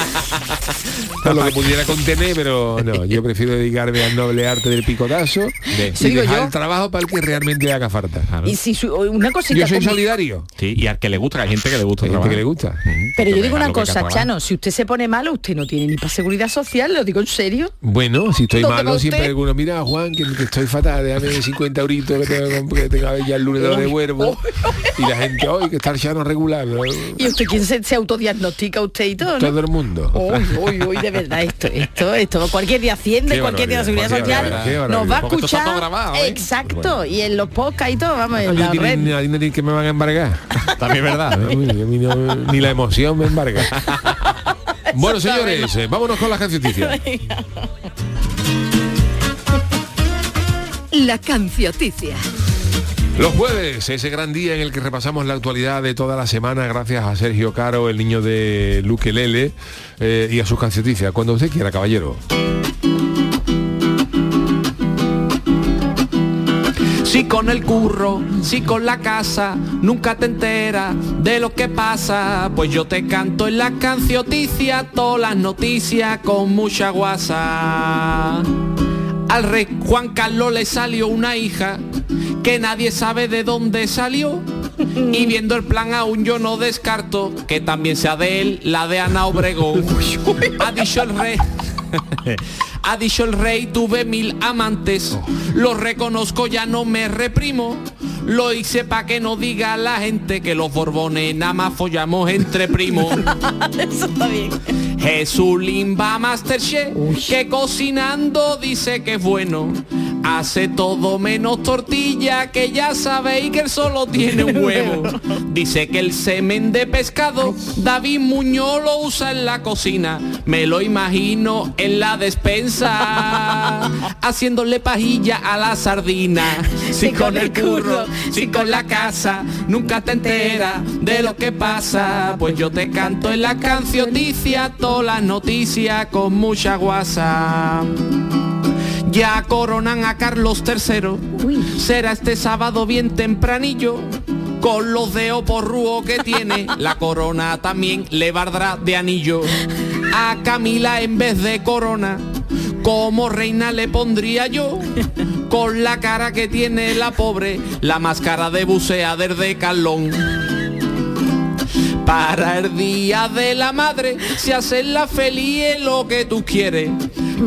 Por lo que pudiera contener, pero no, yo prefiero dedicarme al noble arte del picotazo De- y dejar yo. el trabajo para el que realmente haga falta. Y si su- una cosita Yo soy como- solidario. Sí, y al que le gusta, hay gente que le gusta. Hay gente que le gusta. Mm, Pero yo digo una cosa. Chano, si usted se pone malo, usted no tiene ni para seguridad social, lo digo en serio. Bueno, si estoy ¿Dónde va malo, siempre alguno, mira Juan, que, que estoy fatal, déjame 50 euritos que tengo que tenga ya el lunes lo devuelvo. Y la gente, hoy que está el Chano regular, ¿no? ¿Y usted quién se, se autodiagnostica usted y todo, no? todo el mundo. Uy, uy, uy, de verdad, esto, esto, esto, cualquier día Hacienda, cualquier día de Seguridad Social nos va a escuchar. todo grabado, ¿eh? Exacto, y en los podcasts y todo, vamos, en la red. tienen que me van a embargar. También es verdad. No- ni la emoción me embarga. bueno, señores, eh, vámonos con las cancioticia. La cancioticia. Los jueves, ese gran día en el que repasamos la actualidad de toda la semana gracias a Sergio Caro, el niño de Luque Lele, eh, y a sus cancioticias. Cuando usted quiera, caballero. Si con el curro, si con la casa, nunca te enteras de lo que pasa. Pues yo te canto en la cancioticia todas las noticias con mucha guasa. Al rey Juan Carlos le salió una hija que nadie sabe de dónde salió. Y viendo el plan aún yo no descarto que también sea de él la de Ana Obregón. Ha dicho el rey. Ha dicho el rey, tuve mil amantes, lo reconozco, ya no me reprimo. Lo hice pa' que no diga la gente que los borbones nada más follamos entre primos. Eso está bien. Jesús Limba Masterchef, que cocinando dice que es bueno. Hace todo menos tortilla, que ya sabéis que él solo tiene un huevo. Dice que el semen de pescado, David Muñoz lo usa en la cocina. Me lo imagino en la despensa, haciéndole pajilla a la sardina. Si con el curro, si con la casa, nunca te enteras de lo que pasa. Pues yo te canto en la cancioticia todas las noticias con mucha guasa. Ya coronan a Carlos III. Será este sábado bien tempranillo. con los dedos porrúos que tiene, la corona también le valdrá de anillo. A Camila en vez de corona, como reina le pondría yo. Con la cara que tiene la pobre, la máscara de buceader de Calón. Para el día de la madre, si hacerla feliz es lo que tú quieres.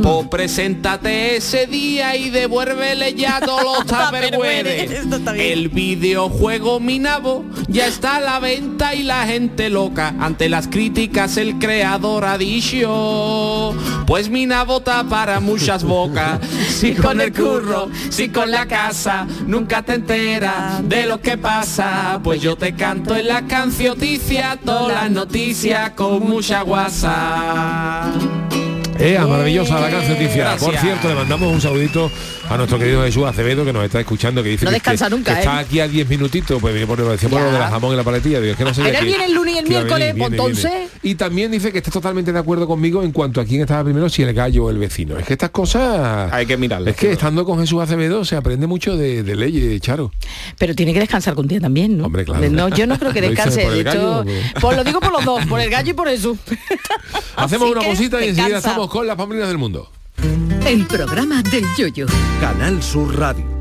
Pues preséntate ese día y devuélvele ya todos los tupperwares. El videojuego Minabo ya está a la venta y la gente loca. Ante las críticas el creador ha dicho, pues Minabo está para muchas bocas. Si con el curro, si con la casa, nunca te enteras de lo que pasa. Pues yo te canto en la cancioticia todas las noticias con mucha guasa. Eh, maravillosa la canción Ticia. Gracias. Por cierto, le mandamos un saludito a nuestro querido Jesús Acevedo que nos está escuchando, que dice No que, descansa que- nunca, que está ¿eh? aquí a 10 minutitos, pues por lo de la jamón y la paletilla, digo, es que no sé Ahora viene el lunes y el miércoles, pues entonces. Y también dice que está totalmente de acuerdo conmigo en cuanto a quién estaba primero, si el gallo o el vecino. Es que estas cosas Hay que mirarlas. Es que estando con Jesús Acevedo se aprende mucho de, de leyes, Charo. Pero tiene que descansar con día también, ¿no? Hombre, claro. No, yo no creo que ¿Lo dices descanse. de hecho, pues lo digo por los dos, por el gallo y por eso. Hacemos Así una cosita y enseguida estamos con las familias del mundo. El programa del yoyo. Canal Sur Radio.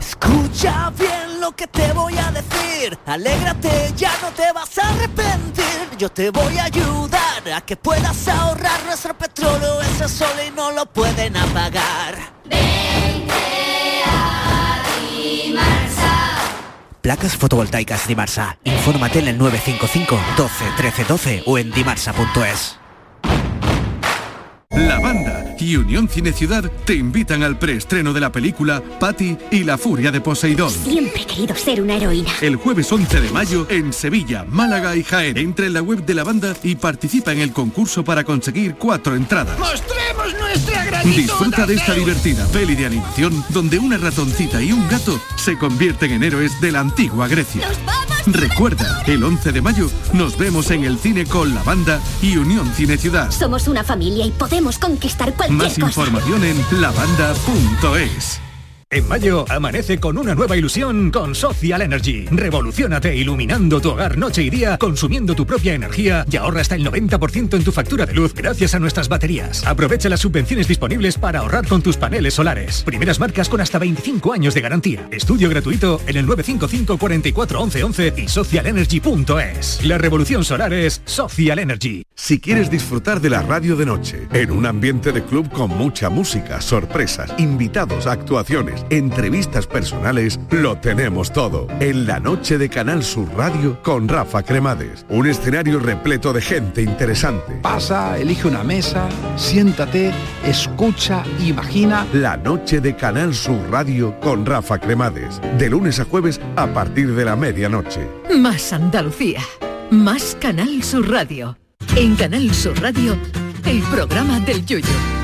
Escucha bien lo que te voy a decir. Alégrate, ya no te vas a arrepentir. Yo te voy a ayudar a que puedas ahorrar nuestro petróleo. Ese sol y no lo pueden apagar. Placas fotovoltaicas Dimarsa. Infórmate en el 955 12 13 12 o en dimarsa.es. La banda y Unión Cine Ciudad te invitan al preestreno de la película Patty y la furia de Poseidón. Siempre he querido ser una heroína. El jueves 11 de mayo en Sevilla, Málaga y Jaén. Entra en la web de la banda y participa en el concurso para conseguir cuatro entradas. ¡Mostremos nuestra gratitud! Disfruta de esta divertida peli de animación donde una ratoncita y un gato se convierten en héroes de la antigua Grecia. Recuerda, el 11 de mayo nos vemos en el cine con la banda y Unión Cine Ciudad. Somos una familia y podemos conquistar cualquier Más cosa. información en lavanda.es. En mayo amanece con una nueva ilusión con Social Energy. Revoluciónate iluminando tu hogar noche y día, consumiendo tu propia energía y ahorra hasta el 90% en tu factura de luz gracias a nuestras baterías. Aprovecha las subvenciones disponibles para ahorrar con tus paneles solares. Primeras marcas con hasta 25 años de garantía. Estudio gratuito en el 955 44 11 11 y socialenergy.es. La revolución solar es Social Energy. Si quieres disfrutar de la radio de noche, en un ambiente de club con mucha música, sorpresas, invitados, actuaciones, entrevistas personales, lo tenemos todo. En la noche de Canal Sur Radio con Rafa Cremades. Un escenario repleto de gente interesante. Pasa, elige una mesa, siéntate, escucha, imagina. La noche de Canal Sur Radio con Rafa Cremades. De lunes a jueves a partir de la medianoche. Más Andalucía. Más Canal Sur Radio. En Canal Sur Radio, el programa del yoyo.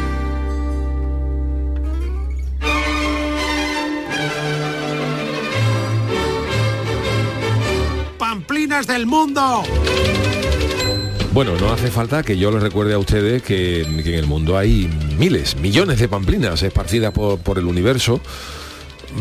¡Pamplinas del mundo! Bueno, no hace falta que yo les recuerde a ustedes que, en el mundo hay miles, millones de pamplinas esparcidas por el universo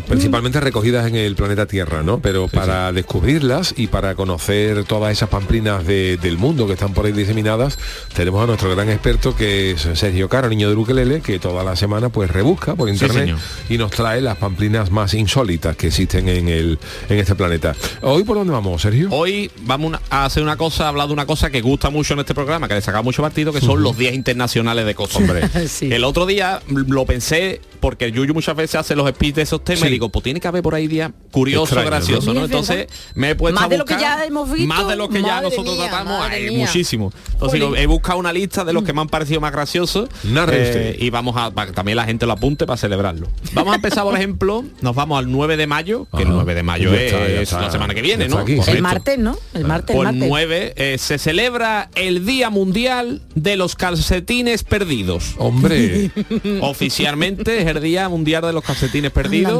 principalmente recogidas en el planeta Tierra, ¿no? Pero para descubrirlas y para conocer todas esas pamplinas de- del mundo que están por ahí diseminadas, tenemos a nuestro gran experto que es Sergio Caro, niño de Ukelele, que toda la semana pues rebusca por Sí, internet y nos trae las pamplinas más insólitas que existen en el en este planeta. Hoy por dónde vamos, Sergio? Hoy vamos a hacer una cosa, hablar de una cosa que gusta mucho en este programa, que le saca mucho partido, que son los días internacionales de cosas. Hombre, el otro día lo pensé porque el Yuyu muchas veces hace los speech de esos temas me digo, pues tiene que haber por ahí días curioso, gracioso, ¿no? Entonces me he puesto Más a de lo que ya hemos visto, Más de lo que ya nosotros mía, tratamos, madre hay mía. muchísimo. Entonces digo, he buscado una lista de los que me han parecido más graciosos eh, y vamos a para que también la gente lo apunte para celebrarlo. Vamos a empezar, por ejemplo, nos vamos al 9 de mayo, que el Ajá. 9 de mayo Ya es, está, ya está. la semana que viene, ¿no? aquí. El martes, ¿no? El martes, el Pues martes. 9 eh, se celebra el Día Mundial de los Calcetines Perdidos. Hombre, Oficialmente es el Día Mundial de los Calcetines Perdidos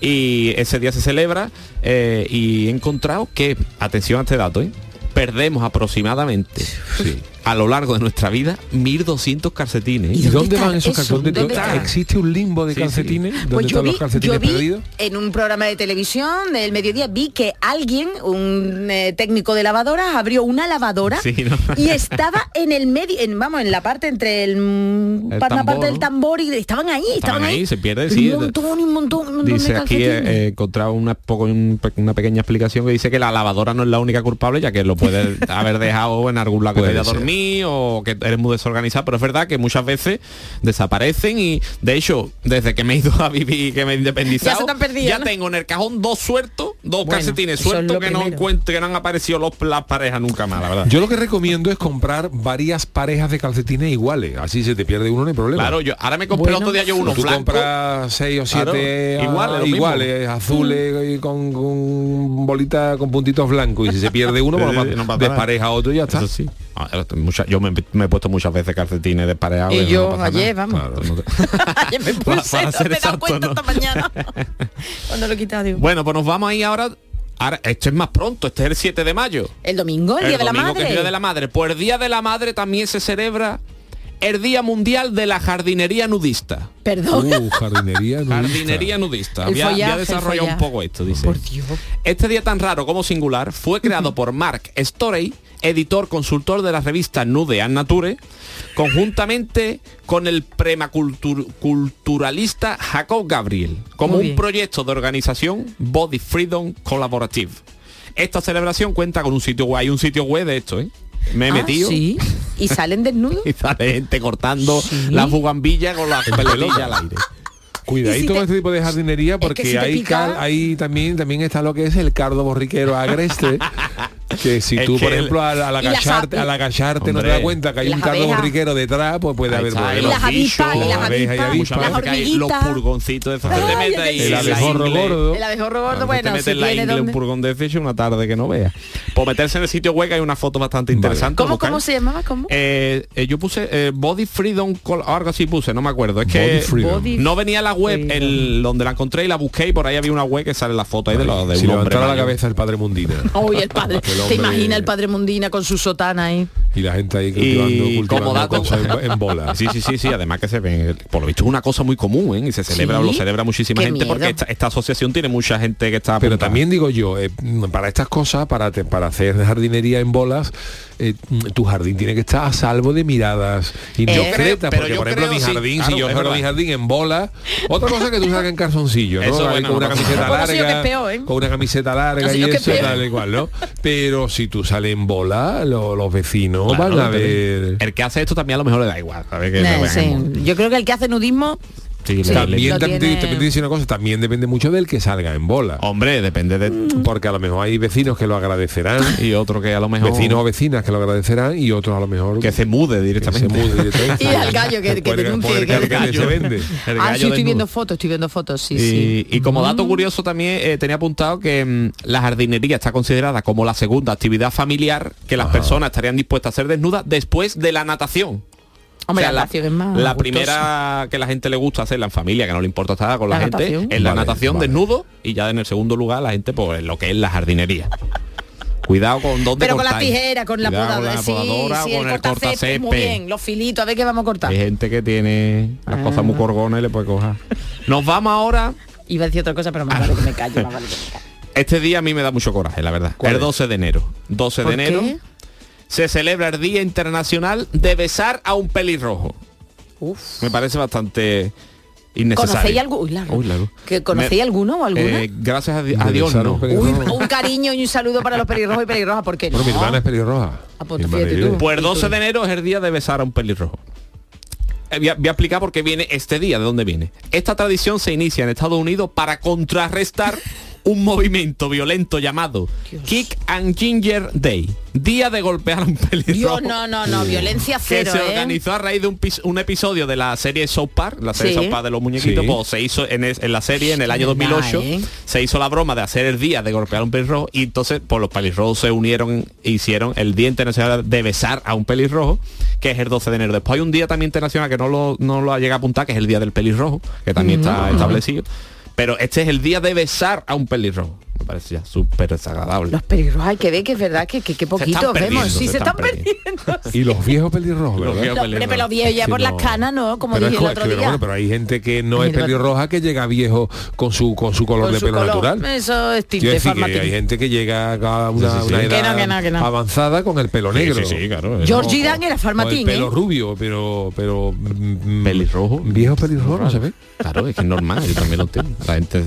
Y ese día se celebra eh, y he encontrado que, atención a este dato, ¿eh? perdemos aproximadamente a lo largo de nuestra vida 1.200 calcetines. ¿y dónde está van esos eso? calcetines? ¿Dónde está? ¿Existe un limbo de Sí, sí. calcetines? ¿Dónde Pues yo están vi, los calcetines yo vi perdidos? en un programa de televisión del mediodía vi que alguien, un eh, técnico de lavadoras, abrió una lavadora Sí, ¿no? y estaba en el medio, en, vamos, en la parte entre el, El pa- una tambor, parte del tambor y estaban ahí, estaban, Estaban ahí, se pierde, un sí. montón, y un montón, un montón Dice de aquí, eh, he encontrado una, poco, una pequeña explicación que dice que la lavadora no es la única culpable, ya que lo puedes haber dejado en algún lado que te O que eres muy desorganizado, pero es verdad que muchas veces desaparecen y de hecho, desde que me he ido a vivir, que me he independizado, Ya se te han perdido, ya ¿no? tengo en el cajón dos sueltos, dos Bueno, calcetines sueltos que no encuentro, que no han aparecido los, las parejas nunca más, la verdad. Yo lo que recomiendo es comprar varias parejas de calcetines iguales. Así se te pierde uno, no hay problema. Claro, yo ahora me compré el Bueno, otro día yo uno Tú blanco. compras seis o siete ah, iguales, iguales, azules y con, con bolita con puntitos blancos y si se pierde uno, lo no despareja otro y ya está. Eso sí. Mucha- yo me, me he puesto muchas veces calcetines despareados. Y no yo pasa ayer, nada. vamos. Claro, no te- Ayer me para- puse, para no ser me he dado exacto, cuenta ¿no? esta mañana. Cuando lo he quitado, digo. Bueno, pues nos vamos ahí ahora. Ahora, esto es más pronto, este es el 7 de mayo. El domingo, el, día de la que madre. es el Día de la Madre. Pues el Día de la Madre también se celebra el Día Mundial de la Jardinería Nudista. Perdón. Uh, jardinería nudista. Jardinería nudista. El Voy a, voy a follaje, el desarrollar un poco esto, dice. Por Dios. Este día tan raro como singular fue creado por Mark Storey, editor consultor de la revista Nude and Nature, conjuntamente con el premaculturalista Jacob Gabriel, como un proyecto de organización Body Freedom Collaborative. Esta celebración cuenta con un sitio web, hay un sitio web de esto, ¿eh? Me he Ah, metido Sí. Y salen desnudos. y sale gente cortando Sí. la bugambilla con la pelotilla al aire. Cuidadito con te- este tipo de jardinería que porque si te hay, pica- cal- hay también también está lo que es el cardo borriquero agreste que si Es tú que por ejemplo al, al agacharte a- al agacharte no te Hombre. das cuenta que hay un abejas. borriquero detrás pues puede haber los las problemas avispas, las las abejas y los purgoncitos de esos que te metes el la abejorro gordo El abejorro gordo, bueno, te la ingle un purgón de ese una tarde que no veas. Por meterse en el sitio web hay una foto bastante interesante. ¿Cómo, cómo se llamaba? ¿Cómo? Eh, eh, yo puse eh, Body Freedom algo así puse, no me acuerdo. Es que Body Freedom. Body no venía la web el, donde la encontré y la busqué y por ahí había una web que sale la foto ahí de, lo, de si un hombre levantara la cabeza el padre Mundina Hoy el padre. ¿Te hombre- imagina el padre Mundina con su sotana ahí? y la gente ahí cultivando, Y cultivando como dato cosas en, en bola Sí, sí, sí, sí, además que se ven, por lo visto es una cosa muy común, ¿eh? Y se celebra, ¿Sí? lo celebra muchísima Qué gente porque esta, esta asociación tiene mucha gente que está pero también digo yo eh, para estas cosas para te- para hacer jardinería en bolas eh, tu jardín tiene que estar a salvo de miradas indiscretas pero porque yo por ejemplo creo, mi sí, jardín claro, si yo fuera mi jardín en bola otra cosa que tú salgas en calzoncillo ¿no? Eso, bueno, con una no camiseta sí, larga peor, ¿eh? con una camiseta larga y eso peor. tal y cual ¿no? pero si tú sales en bola lo- los vecinos Claro, van a ver El que hace esto también a lo mejor le da igual. ¿sabes? Que Eh, se vean sí. Yo creo que el que hace nudismo Sí, Sí. también, también, tiene- te- también te dice una cosa también depende mucho del que salga en bola Hombre, depende de... porque a lo mejor hay vecinos que lo agradecerán Y otro que a lo mejor... vecinos o vecinas que lo agradecerán y otros a lo mejor Que se mude que se directamente. mude directamente. Y al gallo que- que denuncie el que- que- que se vende. El Ah, sí, estoy desnudo. viendo fotos, estoy viendo fotos, sí, y, sí. y como dato curioso también eh, tenía apuntado que mm, la jardinería está considerada como la segunda actividad familiar que las personas estarían dispuestas a hacer desnudas después de la natación. Hombre, O sea, la natación es más la gustosa. primera que la gente le gusta hacer, la en familia, que no le importa estar con la, La gente, natación. es la Vale, natación vale. desnudo y ya en el segundo lugar la gente pues lo que es la jardinería. Cuidado con dónde Pero con la tijera, con la Cuidado podadora, con la podadora sí, o el el muy bien, los filitos, a ver qué vamos a cortar. Hay gente que tiene las Ah. cosas muy corgonas y le puede coger. Nos vamos ahora Iba a decir otra cosa, pero más vale que me callo, más vale que me callo. Este día a mí me da mucho coraje, la verdad. ¿Cuál El es? 12 de enero. 12 de ¿Por enero qué? Se celebra el Día Internacional de besar a un pelirrojo. Uf. Me parece bastante innecesario. ¿Conocéis algo? Uy, largo. Uy, largo. ¿Que ¿Conocéis Me- alguno o alguna? Eh, gracias a, di- a De Dios no. un pelirrojo. Uy, un cariño y un saludo para los pelirrojos y pelirrojas, porque no. Bueno, mi hermana es pelirroja. Ah, pues tú. es- Pues el 12 de enero es el día de besar a un pelirrojo. eh, voy a, voy a explicar por qué viene este día, de dónde viene. Esta tradición se inicia en Estados Unidos para contrarrestar un movimiento violento llamado Kick and Ginger Day, día de golpear a un pelirrojo. Dios, no, no, no, violencia que cero, se ¿eh? organizó a raíz de un, pis- un episodio de la serie South Park, la serie Sí. South Park de los muñequitos, Sí. pues, se hizo en, es- en la serie en el año Verdad, 2008, ¿eh? se hizo la broma de hacer el día de golpear a un pelirrojo y entonces pues los pelirrojos se unieron e hicieron el Día Internacional de besar a un pelirrojo, que es el 12 de enero. Después hay un día también internacional que no lo, no lo llega a apuntar, que es el Día del Pelirrojo, que también está establecido. Pero este es el día de besar a un pelirrojo. Me parece ya súper desagradable. Los pelirrojos hay que ver que es verdad que, que, que poquitos perdiendo, vemos. Sí, se se están están perdiendo. Y los viejos pelirrojos, Los ¿verdad? viejos No, hombre, pero los viejos ya Sí, por no. las canas, ¿no? Como pero, es dije el otro pero día. bueno, pero hay gente que no es pelirroja que llega viejo con su con su color Con de su pelo color. natural. Eso es tinte decir que hay gente que llega a una, Sí, sí, sí. una Que edad no, que no, que no. avanzada con el pelo negro. sí, sí, claro. George No, Dan era farmatín, pelo ¿eh? rubio, pero pero mm, Pelirrojo. Viejo pelirrojo, no se ve. Claro, es que es normal, yo también lo entiendo. La gente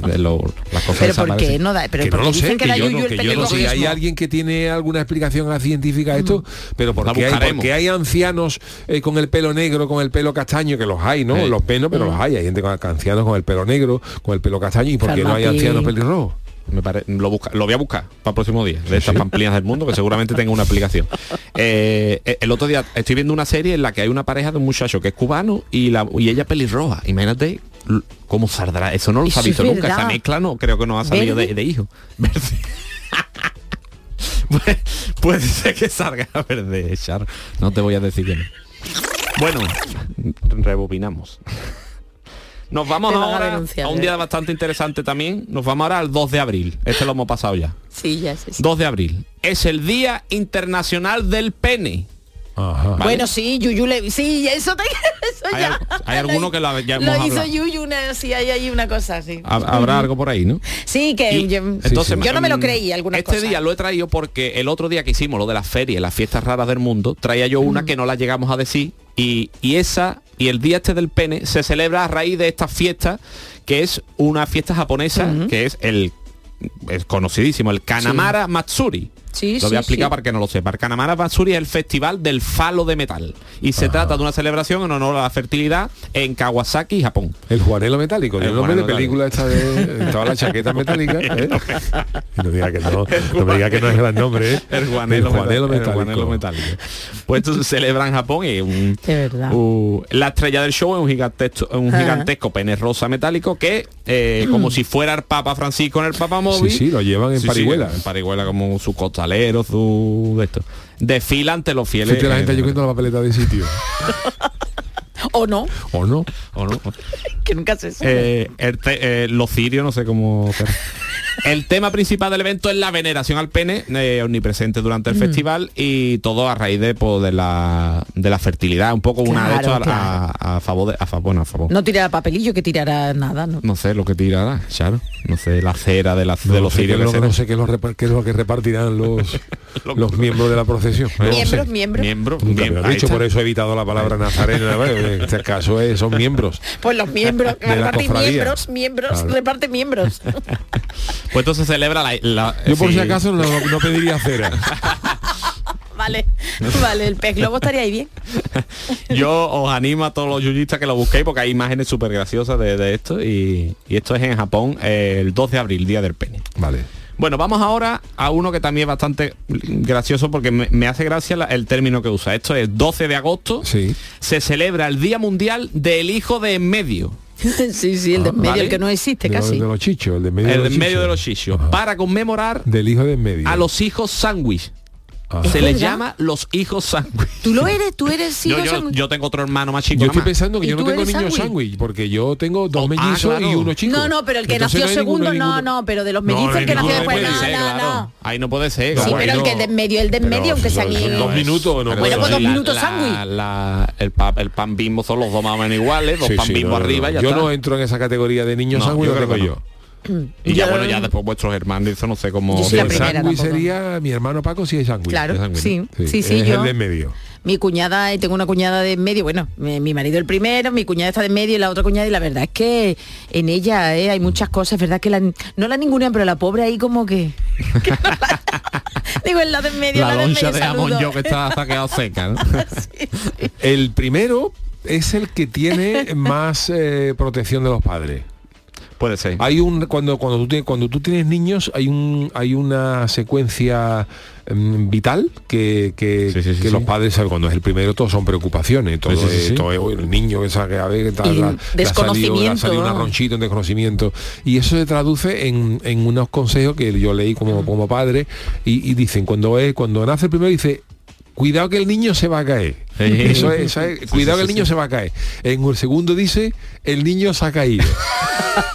las cosas Pero ¿por qué no da? Pero que ¿por no lo sé, que yo no, que yo no sé. pelirrojismo? Hay alguien que tiene alguna explicación científica a esto, pero ¿por La qué hay, porque hay ancianos eh, con el pelo negro, con el pelo castaño, que los hay, ¿no? Sí. Los pelos, pero los hay. Hay gente con ancianos con el pelo negro, con el pelo castaño, ¿y por qué no hay ancianos pelirrojos? Me pare- lo, busca- lo voy a buscar para el próximo día, de estas pamplinas del mundo, que seguramente tenga una aplicación. Eh, eh, el otro día estoy viendo una serie en la que hay una pareja de un muchacho que es cubano y, la, y ella pelirroja. Imagínate cómo saldrá. Eso no lo Eso ha visto nunca. Esa mezcla no creo que no ha salido de, hijo. Verde. Puede- ser que salga verde, Char. No te voy a decir que no. Bueno, rebobinamos. Nos vamos a ahora a un día bastante interesante también. Nos vamos ahora al 2 de abril. Este lo hemos pasado ya. Sí, ya sé. sí. 2 de abril. Es el Día Internacional del Pene. Ajá. Bueno, sí, Yuyu le... Sí, eso, te... eso Hay, ya. hay alguno que lo, ya Lo hizo hablado. Yuyu, una, sí, hay ahí una cosa así. Hab- Habrá algo por ahí, ¿no? Sí, que Y yo, entonces, yo no me lo mm, creí algunas Este cosas. día lo he traído porque el otro día que hicimos lo de las ferias, las fiestas raras del mundo, traía yo una que no la llegamos a decir y, y esa y el día este del pene se celebra a raíz de esta fiesta que es una fiesta japonesa que es el es conocidísimo, el Kanamara Matsuri. Sí, lo voy a explicar sí. para que no lo sepa. El Kanamara Matsuri es el festival del falo de metal y se trata de una celebración en honor a la fertilidad en Kawasaki, Japón. El Juanelo metálico, El el nombre de película esta de toda la chaqueta metálica. ¿eh? No diga que no, no me diga que no es gran nombre, ¿eh? El Juanelo, Juanelo metálico. metálico. El Juanelo metálico. Pues esto se celebra en Japón y un, la estrella del show es un gigantesco, un Ajá. gigantesco pene rosa metálico que eh, como si fuera el Papa Francisco en el Papa Móvil. Sí, sí, lo llevan en Sí, sí, parihuela. en parihuela como su costalero, su de esto. Desfila ante los fieles. Fuiste la gente eh, yo la papeleta de sitio. O no, ¿O no? ¿o no? que nunca se sabe. Eh, el te- eh, los cirios, no sé cómo... El tema principal del evento es la veneración al pene, eh, omnipresente durante el festival y todo a raíz de, pues, de, la, de la fertilidad, un poco una de Claro, esto a, claro. a- a favor de... A favor, bueno, a favor. No tirará papelillo que tirará nada, ¿no? No sé lo que tirará, claro. No sé, la cera de, la, No de los cirios. que lo- no sé qué es lo, es lo que repartirán los, los miembros de la procesión. Miembros, miembros. Miembro, Nunca me miembro, lo he ahí dicho, está. por eso he evitado la palabra nazareno. En este caso es- son miembros. Pues los miembros, De la miembros, miembros, Claro. reparte miembros. Pues entonces se celebra la... la- Yo por sí. si acaso no, no pediría cera. vale, vale, el pez globo estaría ahí bien. Yo os animo a todos los yuyistas que lo busquéis porque hay imágenes súper graciosas de, de esto y, y esto es en Japón eh, el 2 de abril, Día del Pene. Vale. Bueno, vamos ahora a uno que también es bastante gracioso porque me, me hace gracia la- el término que usa. Esto es 12 de agosto, Sí. se celebra el Día Mundial del Hijo de en medio. sí, sí, el de en medio, vale. el que no existe De, casi. de los chichos, el de medio el de medio de los chichos. Para conmemorar Del hijo de en medio. a los hijos sándwich. Se ¿Es les verdad? llama los hijos sándwich. Tú lo eres, tú eres Yo, hijo yo, sándwich. yo tengo otro hermano más chico. Yo estoy pensando que ¿Y yo no tengo niños sándwich? porque yo tengo dos Oh, ah, mellizos claro. y uno chico. No, no, pero el que Entonces nació no segundo, ninguno, no, ninguno. no, pero de los mellizos no, el que nació después, no, ser, no, claro. no. Ahí no puede ser. Sí, pero el que de en medio, el de en medio, aunque sea aquí. dos minutos, no Bueno, pues dos minutos sándwich. el, pa- el pan bimbo son los dos más o menos iguales, dos pan bimbo arriba Yo no entro en esa categoría de niños sándwich, yo creo que yo. Y ya Yo- bueno, ya después vuestros hermanos, eso no sé cómo... Yo soy la El primera sándwich tampoco. sería mi hermano Paco si es sándwich. Claro, sándwich, sí, sí, sí, es yo. el de en medio. Mi cuñada, y tengo una cuñada de en medio, bueno, mi, mi marido el primero, mi cuñada está de en medio y la otra cuñada, y la verdad es que en ella eh, hay muchas cosas, es verdad que la, no la ningunean, pero la pobre ahí como que... digo, en la de en medio, La la de en loncha medio, de jamón yo que está, quedado seca, ¿no? El primero es el que tiene más eh, protección de los padres. Puede ser. Hay un cuando cuando tú tienes, cuando tú tienes niños hay un hay una secuencia em, vital que, que, que los padres ¿sabes? cuando es el primero todo son preocupaciones todo, Sí, sí, es- sí. todo es, "Uy, el niño que sabe a ver qué tal Y la- desconocimiento, salido un ¿no? arronchito en desconocimiento y eso se traduce en, en unos consejos que yo leí como, como padre y, y dicen cuando es cuando nace el primero dice cuidado que el niño se va a caer eso es, eso es, Sí, cuidado sí, que el niño sí. se va a caer en el segundo dice el niño se ha caído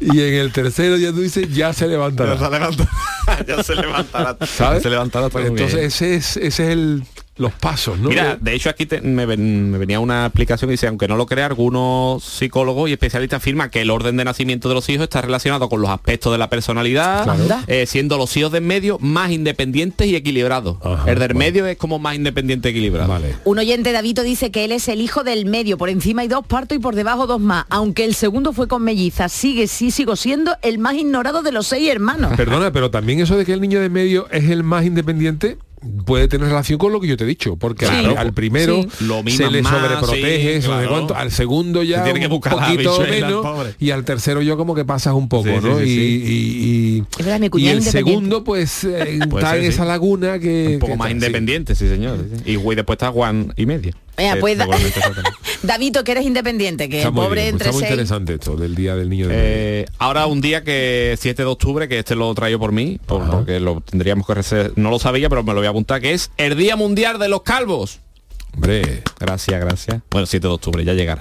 y en el tercero ya tú dices ya se levantará Ya se levantará. ya se levantará. ¿sabes? Se levantará Pues bien. entonces ese es ese es el los pasos no Mira, de hecho aquí te- me, ven- me venía una explicación que dice, aunque no lo crea, algunos psicólogos y especialistas afirman que el orden de nacimiento de los hijos está relacionado con los aspectos de la personalidad, Claro. eh, siendo los hijos del medio más independientes y equilibrados. el del medio es como más independiente y equilibrado. Un oyente Davito dice que él es el hijo del medio, por encima hay dos partos y por debajo dos más. Aunque el segundo fue con melliza, sigue, sí, sigo siendo el más ignorado de los seis hermanos. Perdona, pero también eso de que el niño de medio es el más independiente puede tener relación con lo que yo te he dicho, porque al- Claro. al, primero Sí. Lo se le sobreprotege, sí, no sé claro. cuánto, al segundo ya tiene que un buscar la poquito menos y al tercero yo como que pasas un poco, Sí, ¿no? sí, y, sí. y- y- Es verdad, mi y el segundo pues eh, está ser, en sí. esa laguna que Un poco que más está- independiente, sí, señor. sí, sí. Y güey, después está Juan y media. Eh, pues, Davito, que eres independiente, que Está el muy, pobre bien, entre está muy seis. interesante esto del día del niño de. Eh, ahora un día que 7 de octubre, que este lo traigo por mí, por- porque lo tendríamos que rece- no lo sabía, pero me lo voy a apuntar, que es el Día Mundial de los Calvos. Hombre, Gracias, gracias. Bueno, 7 de octubre, ya llegará.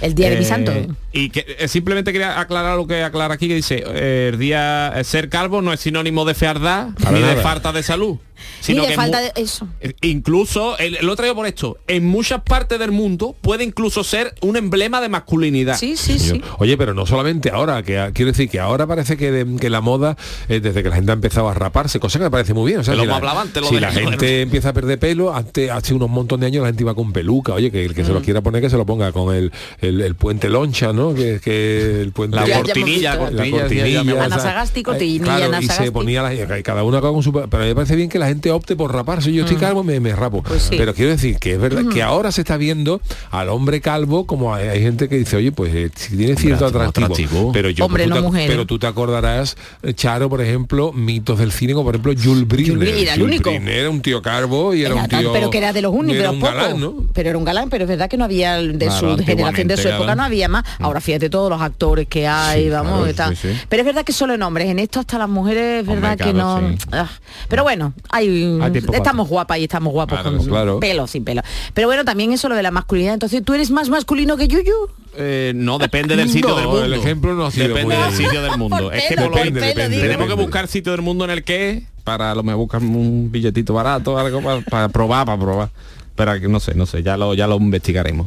El día de mi Eh, santo. Y que eh, simplemente quería aclarar lo que aclara aquí, que dice, eh, el día eh, ser calvo no es sinónimo de fealdad ni de nada. falta de salud. Sino de que falta de eso. eh, Incluso, el- lo traigo por esto, en muchas partes del mundo puede incluso ser un emblema de masculinidad. Sí, sí, sí. Oye, pero no solamente ahora, que quiero decir que ahora parece que, de- que la moda, eh, desde que la gente ha empezado a raparse, cosa que me parece muy bien. O sea, si la, antes, lo si de la gente empieza a perder pelo, antes, hace unos montón de años la gente iba con peluca, oye, que el que se Mm. lo quiera poner que se lo ponga con el, el, el puente loncha, ¿no? Que, que el puente La cortinilla, visto. la cortinilla, cortinilla, mi o sea, Sagasti, cortinilla, claro, y se ponía la, cada una con su pero me parece bien que la gente opte por raparse yo estoy calvo me, me rapo Mm. Pues sí. pero quiero decir que es verdad que ahora se está viendo al hombre calvo como hay, hay gente que dice oye pues eh, si tiene cierto Hombre, atractivo, atractivo. pero yo Hombre, tú no te- mujer. pero tú te acordarás eh, Charo por ejemplo mitos del cine como por ejemplo Jules Briner era el Jules único. Briner era un tío calvo y era, Era un tío pero que era de los únicos, era un pocos. galán, ¿no? Pero era un galán, pero es verdad que no había de Claro, su generación, de su época no había más. Ahora fíjate todos los actores que hay, Sí, vamos, claro, sí, sí. Pero es verdad que solo en hombres, en esto hasta las mujeres es verdad Hombre, que claro, no. sí. Ah, Pero bueno, hay, para estamos guapas y estamos guapos Claro, con claro. pelo, sin pelo. Pero bueno, también eso lo de la masculinidad. Entonces, ¿tú eres más masculino que Yuyu? Eh, no, depende del sitio No, del mundo. el ejemplo no ha sido Depende muy- del sitio del mundo. Por es que pelo, depende, digo. tenemos que depende. buscar sitio del mundo en el que para lo mejor buscar un billetito barato algo para, probar para probar pero que no sé no sé ya lo ya lo investigaremos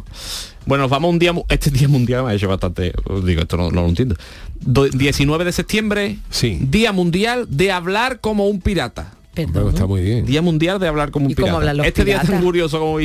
bueno nos vamos un día este día mundial me ha hecho bastante digo esto no, no lo entiendo Do- 19 de septiembre Sí. día mundial de hablar como un pirata Bueno, está muy bien. Día mundial de hablar como un ¿Y cómo pirata. hablan los este día es tan curioso como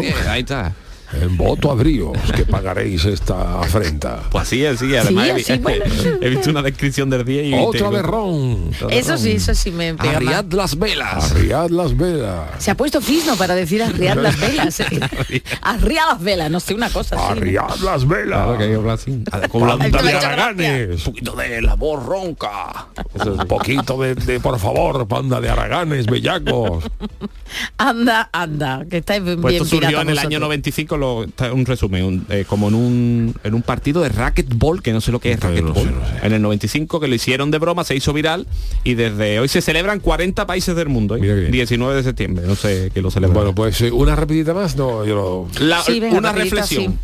diez, ahí está. En voto a bríos que pagaréis esta afrenta Pues así es, sí, además he bueno. he, visto una descripción del día y otra tengo- de ron otra de Eso ron. sí, eso sí me pega más. Arriad las velas. arriad las velas Se ha puesto fisno para decir arriar las velas. ¿eh? Arriar las velas, no sé, una cosa así. arriad las velas Claro que hay. Con la- de muchas haraganes un poquito de la voz ronca. un poquito de, de, por favor banda de haraganes bellacos Anda, anda, que estáis bien Pues esto surgió en el año vosotros. 95, un resumen, un- eh, como en un, en un partido de racquetball, que no sé lo que es No, no racquetball. sé, no sé. En el 95 que lo hicieron de broma, se hizo viral y desde hoy se celebran 40 países del mundo. ¿eh? Mira qué bien. 19 de septiembre, no sé qué lo celebran. bueno pues eh, una rapidita más no yo lo La- Sí, venga, una rapidita, reflexión. sí.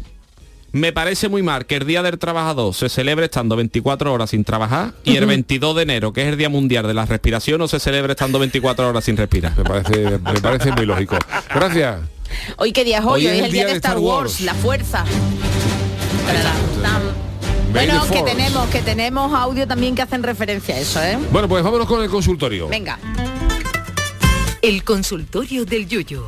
Me parece muy mal que el Día del Trabajador se celebre estando 24 horas sin trabajar y el 22 de enero, que es el Día Mundial de la Respiración, no se celebre estando 24 horas sin respirar. me parece me parece muy lógico gracias Hoy qué día es hoy, hoy es el día de Star Wars, la fuerza. Bueno, the que Force. tenemos, que tenemos audio también que hacen referencia a eso, ¿eh? bueno pues vámonos con el consultorio Venga. El consultorio del Yuyu.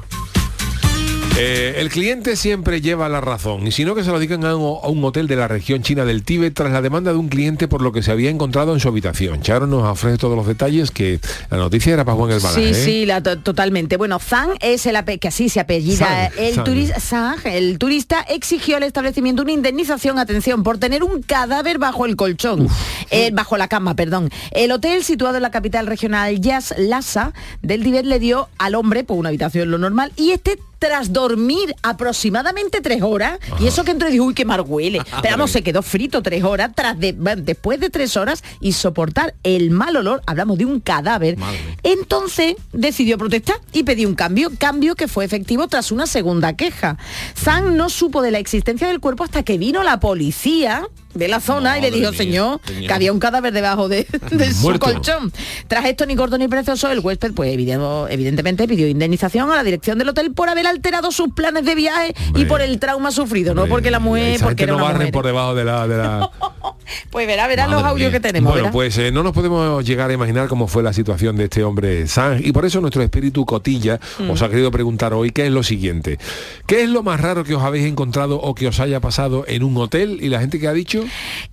Eh, el cliente siempre lleva la razón y si no que se lo digan a un, a un hotel de la región china del Tíbet tras la demanda de un cliente por lo que se había encontrado en su habitación. Charo nos ofrece todos los detalles que la noticia era para Juan el Sí, sí, la, to- totalmente. Bueno, Zhang es el que así se apellida. El, Zhang. turis- Zhang, el turista exigió al establecimiento una indemnización, atención, por tener un cadáver bajo el colchón, eh, bajo la cama, perdón. El hotel situado en la capital regional Yas Lhasa del Tíbet le dio al hombre por una habitación lo normal y este tras dormir aproximadamente tres horas, y eso que entró y dijo, uy, qué mal huele. Pero vamos, se quedó frito tres horas, tras de, bueno, después de tres horas y soportar el mal olor, hablamos de un cadáver, entonces decidió protestar y pidió un cambio, cambio que fue efectivo tras una segunda queja. Zhang no supo de la existencia del cuerpo hasta que vino la policía de la zona y le dijo, mía, señor, señor. que había un cadáver debajo de, de su colchón. Tras esto, ni corto ni perezoso, el huésped, pues evidente- evidentemente pidió indemnización a la dirección del hotel por haber alterado sus planes de viaje y por el trauma sufrido, no porque la mujer, porque era no una barren mujer. por debajo de la... De la... Pues verá, verá los audios mía. que tenemos. Bueno, verá. pues eh, no nos podemos llegar a imaginar cómo fue la situación de este hombre Sang y por eso nuestro espíritu cotilla Mm. os ha querido preguntar hoy qué es lo siguiente. ¿Qué es lo más raro que os habéis encontrado o que os haya pasado en un hotel y la gente que ha dicho?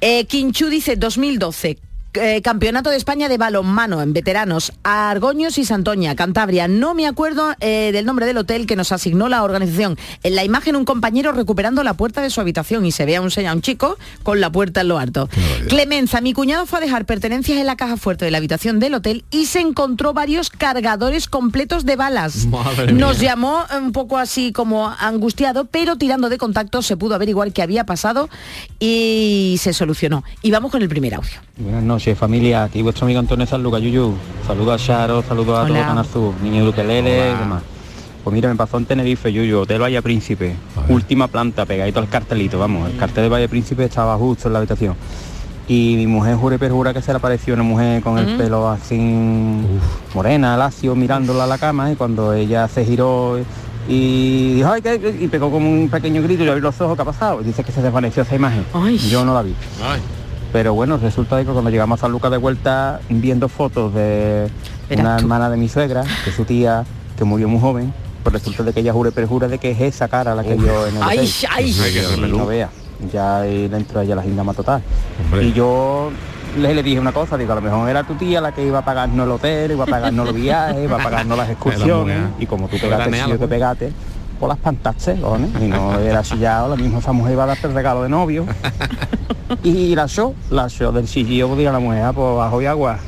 Eh, Quinchu dice 2012. Eh, Campeonato de España de balonmano en veteranos, Argoños y Santoña, Cantabria. No me acuerdo eh, del nombre del hotel que nos asignó la organización. En la imagen un compañero recuperando la puerta de su habitación y se ve a un, señor- a un chico con la puerta en lo alto. Clemenza, mi cuñado fue a dejar pertenencias en la caja fuerte de la habitación del hotel y se encontró varios cargadores completos de balas. Madre Nos mía. llamó un poco así como angustiado, pero tirando de contacto se pudo averiguar qué había pasado y se solucionó. Y vamos con el primer audio. Buenas noches familia, aquí vuestro amigo Antonio Sanluca Yuyu. Saludos a Charo, saludos a Hola. Canazú, niño de Ukelele y demás. Pues mira, me pasó en Tenerife, Yuyu, Hotel Valle Príncipe, última planta, pegadito al cartelito, vamos, el cartel de Valle Príncipe estaba justo en la habitación. Y mi mujer jure perjura que se le apareció una mujer con el Mm. pelo así morena, lacio, mirándola a la cama y cuando ella se giró y dijo, ay, ¿qué? y pegó como un pequeño grito y yo abrí los ojos, ¿qué ha pasado? Y dice que se desvaneció esa imagen. Yo no la vi. Pero bueno, resulta de que cuando llegamos a San Lucas de vuelta, viendo fotos de Verás una tú. hermana de mi suegra, que es su tía, que murió muy joven, pues resulta de que ella jure perjura de que es esa cara la que vio en el Ay, hotel. ay. Y no vea, ya ahí dentro de ella la gindama total. Y yo le, le dije una cosa, digo, a lo mejor era tu tía la que iba a pagarnos el hotel, iba a pagarnos los viajes, iba a pagarnos las excursiones, y como tú pegaste el Veraneala, sitio que pues. pegaste, pues las pantaste, cojones, y no era chillado, la misma esa mujer iba a darte el regalo de novio. Y la show, la show del chillillo, pues diga la mujer, ah, pues bajo y agua,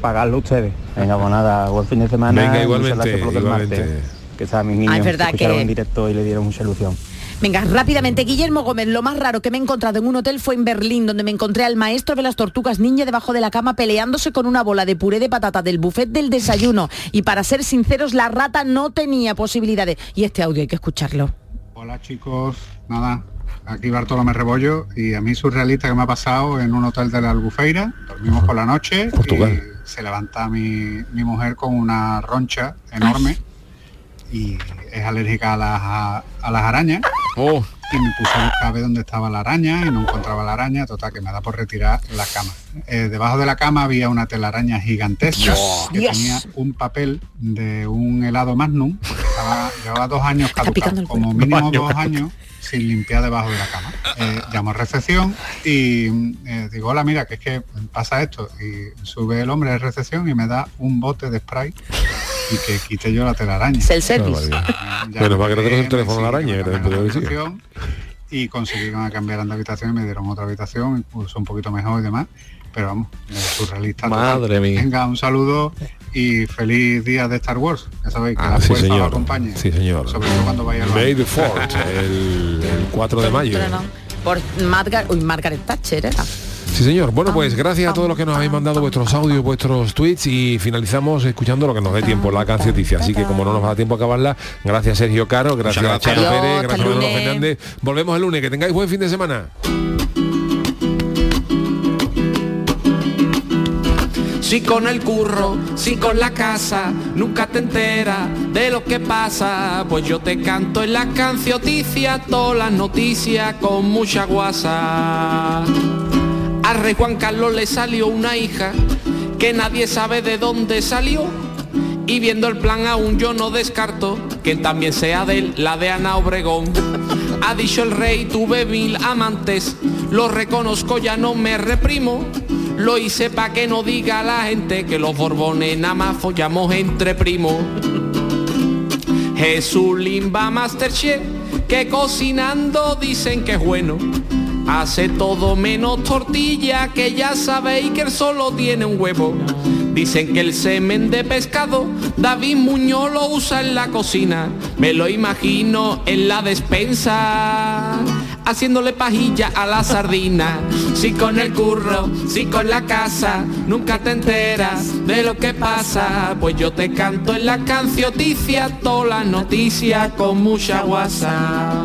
pagarlo ustedes. Venga, pues nada, buen fin de semana. Venga, igualmente, igualmente. martes, Que saben mis niños Ah, es verdad que- en directo y le dieron mucha ilusión. Venga, rápidamente, Guillermo Gómez, lo más raro que me he encontrado en un hotel fue en Berlín, donde me encontré al maestro de las tortugas ninja debajo de la cama peleándose con una bola de puré de patata del buffet del desayuno. Y para ser sinceros, la rata no tenía posibilidades. Y este audio hay que escucharlo. Hola chicos, nada, aquí Bartolomé Rebollo y a mí surrealista que me ha pasado en un hotel de la Albufeira, dormimos por la noche y se levanta mi, mi mujer con una roncha enorme y es alérgica a las, a, a las arañas. Y me puse a buscar a ver dónde estaba la araña y no encontraba la araña, total que me da por retirar la cama. Eh, debajo de la cama había una telaraña gigantesca Dios. que Dios. tenía un papel de un helado Magnum, porque estaba, llevaba dos años caducado, como mínimo dos años sin limpiar debajo de la cama. Eh, llamo a recepción y eh, digo, hola, mira, que es que pasa esto. Y sube el hombre de recepción y me da un bote de spray y que quite yo la telaraña. Self-service. Ya Bueno, me para que no el teléfono a la me araña, que y consiguieron a cambiar de habitación y me dieron otra habitación, incluso un poquito mejor y demás. Pero vamos, surrealista. total. Madre mía. Venga, un saludo y feliz día de Star Wars. Ya sabéis que Ah, la sí fuerza os acompañe. Sí señor. Sobre todo cuando vaya al May the el, el 4 de mayo. Por Margar- uy, Margaret Thatcher era. Sí, señor. Bueno, pues gracias a todos los que nos habéis mandado vuestros audios, vuestros tweets y finalizamos escuchando lo que nos dé tiempo, la cancioticia. Así que como no nos va a tiempo a acabarla, gracias Sergio Caro, gracias a gracias. Charo Adiós, Pérez, gracias a Manolo. Fernández. Volvemos el lunes. Que tengáis buen fin de semana. Si con el curro, si con la casa, nunca te enteras de lo que pasa. Pues yo te canto en la cancioticias, todas las noticias con mucha guasa. Al rey Juan Carlos le salió una hija que nadie sabe de dónde salió. Y viendo el plan aún yo no descarto que también sea de él la de Ana Obregón. Ha dicho el rey, tuve mil amantes, lo reconozco, ya no me reprimo. Lo hice pa' que no diga la gente que los borbones nada más follamos entre primos. Jesús Limba Masterchef, que cocinando dicen que es bueno. Hace todo menos tortilla, que ya sabéis que él solo tiene un huevo. Dicen que el semen de pescado David Muñoz lo usa en la cocina. Me lo imagino en la despensa haciéndole pajilla a la sardina. Si con el curro, si con la casa, nunca te enteras de lo que pasa. Pues yo te canto en la cancioticia todas las noticias con mucha guasa.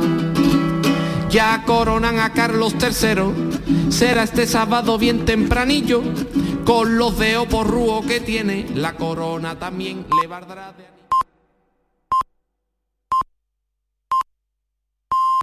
Ya coronan a Carlos III, será este sábado bien tempranillo, con los dedos por rúo que tiene, la corona también le valdrá de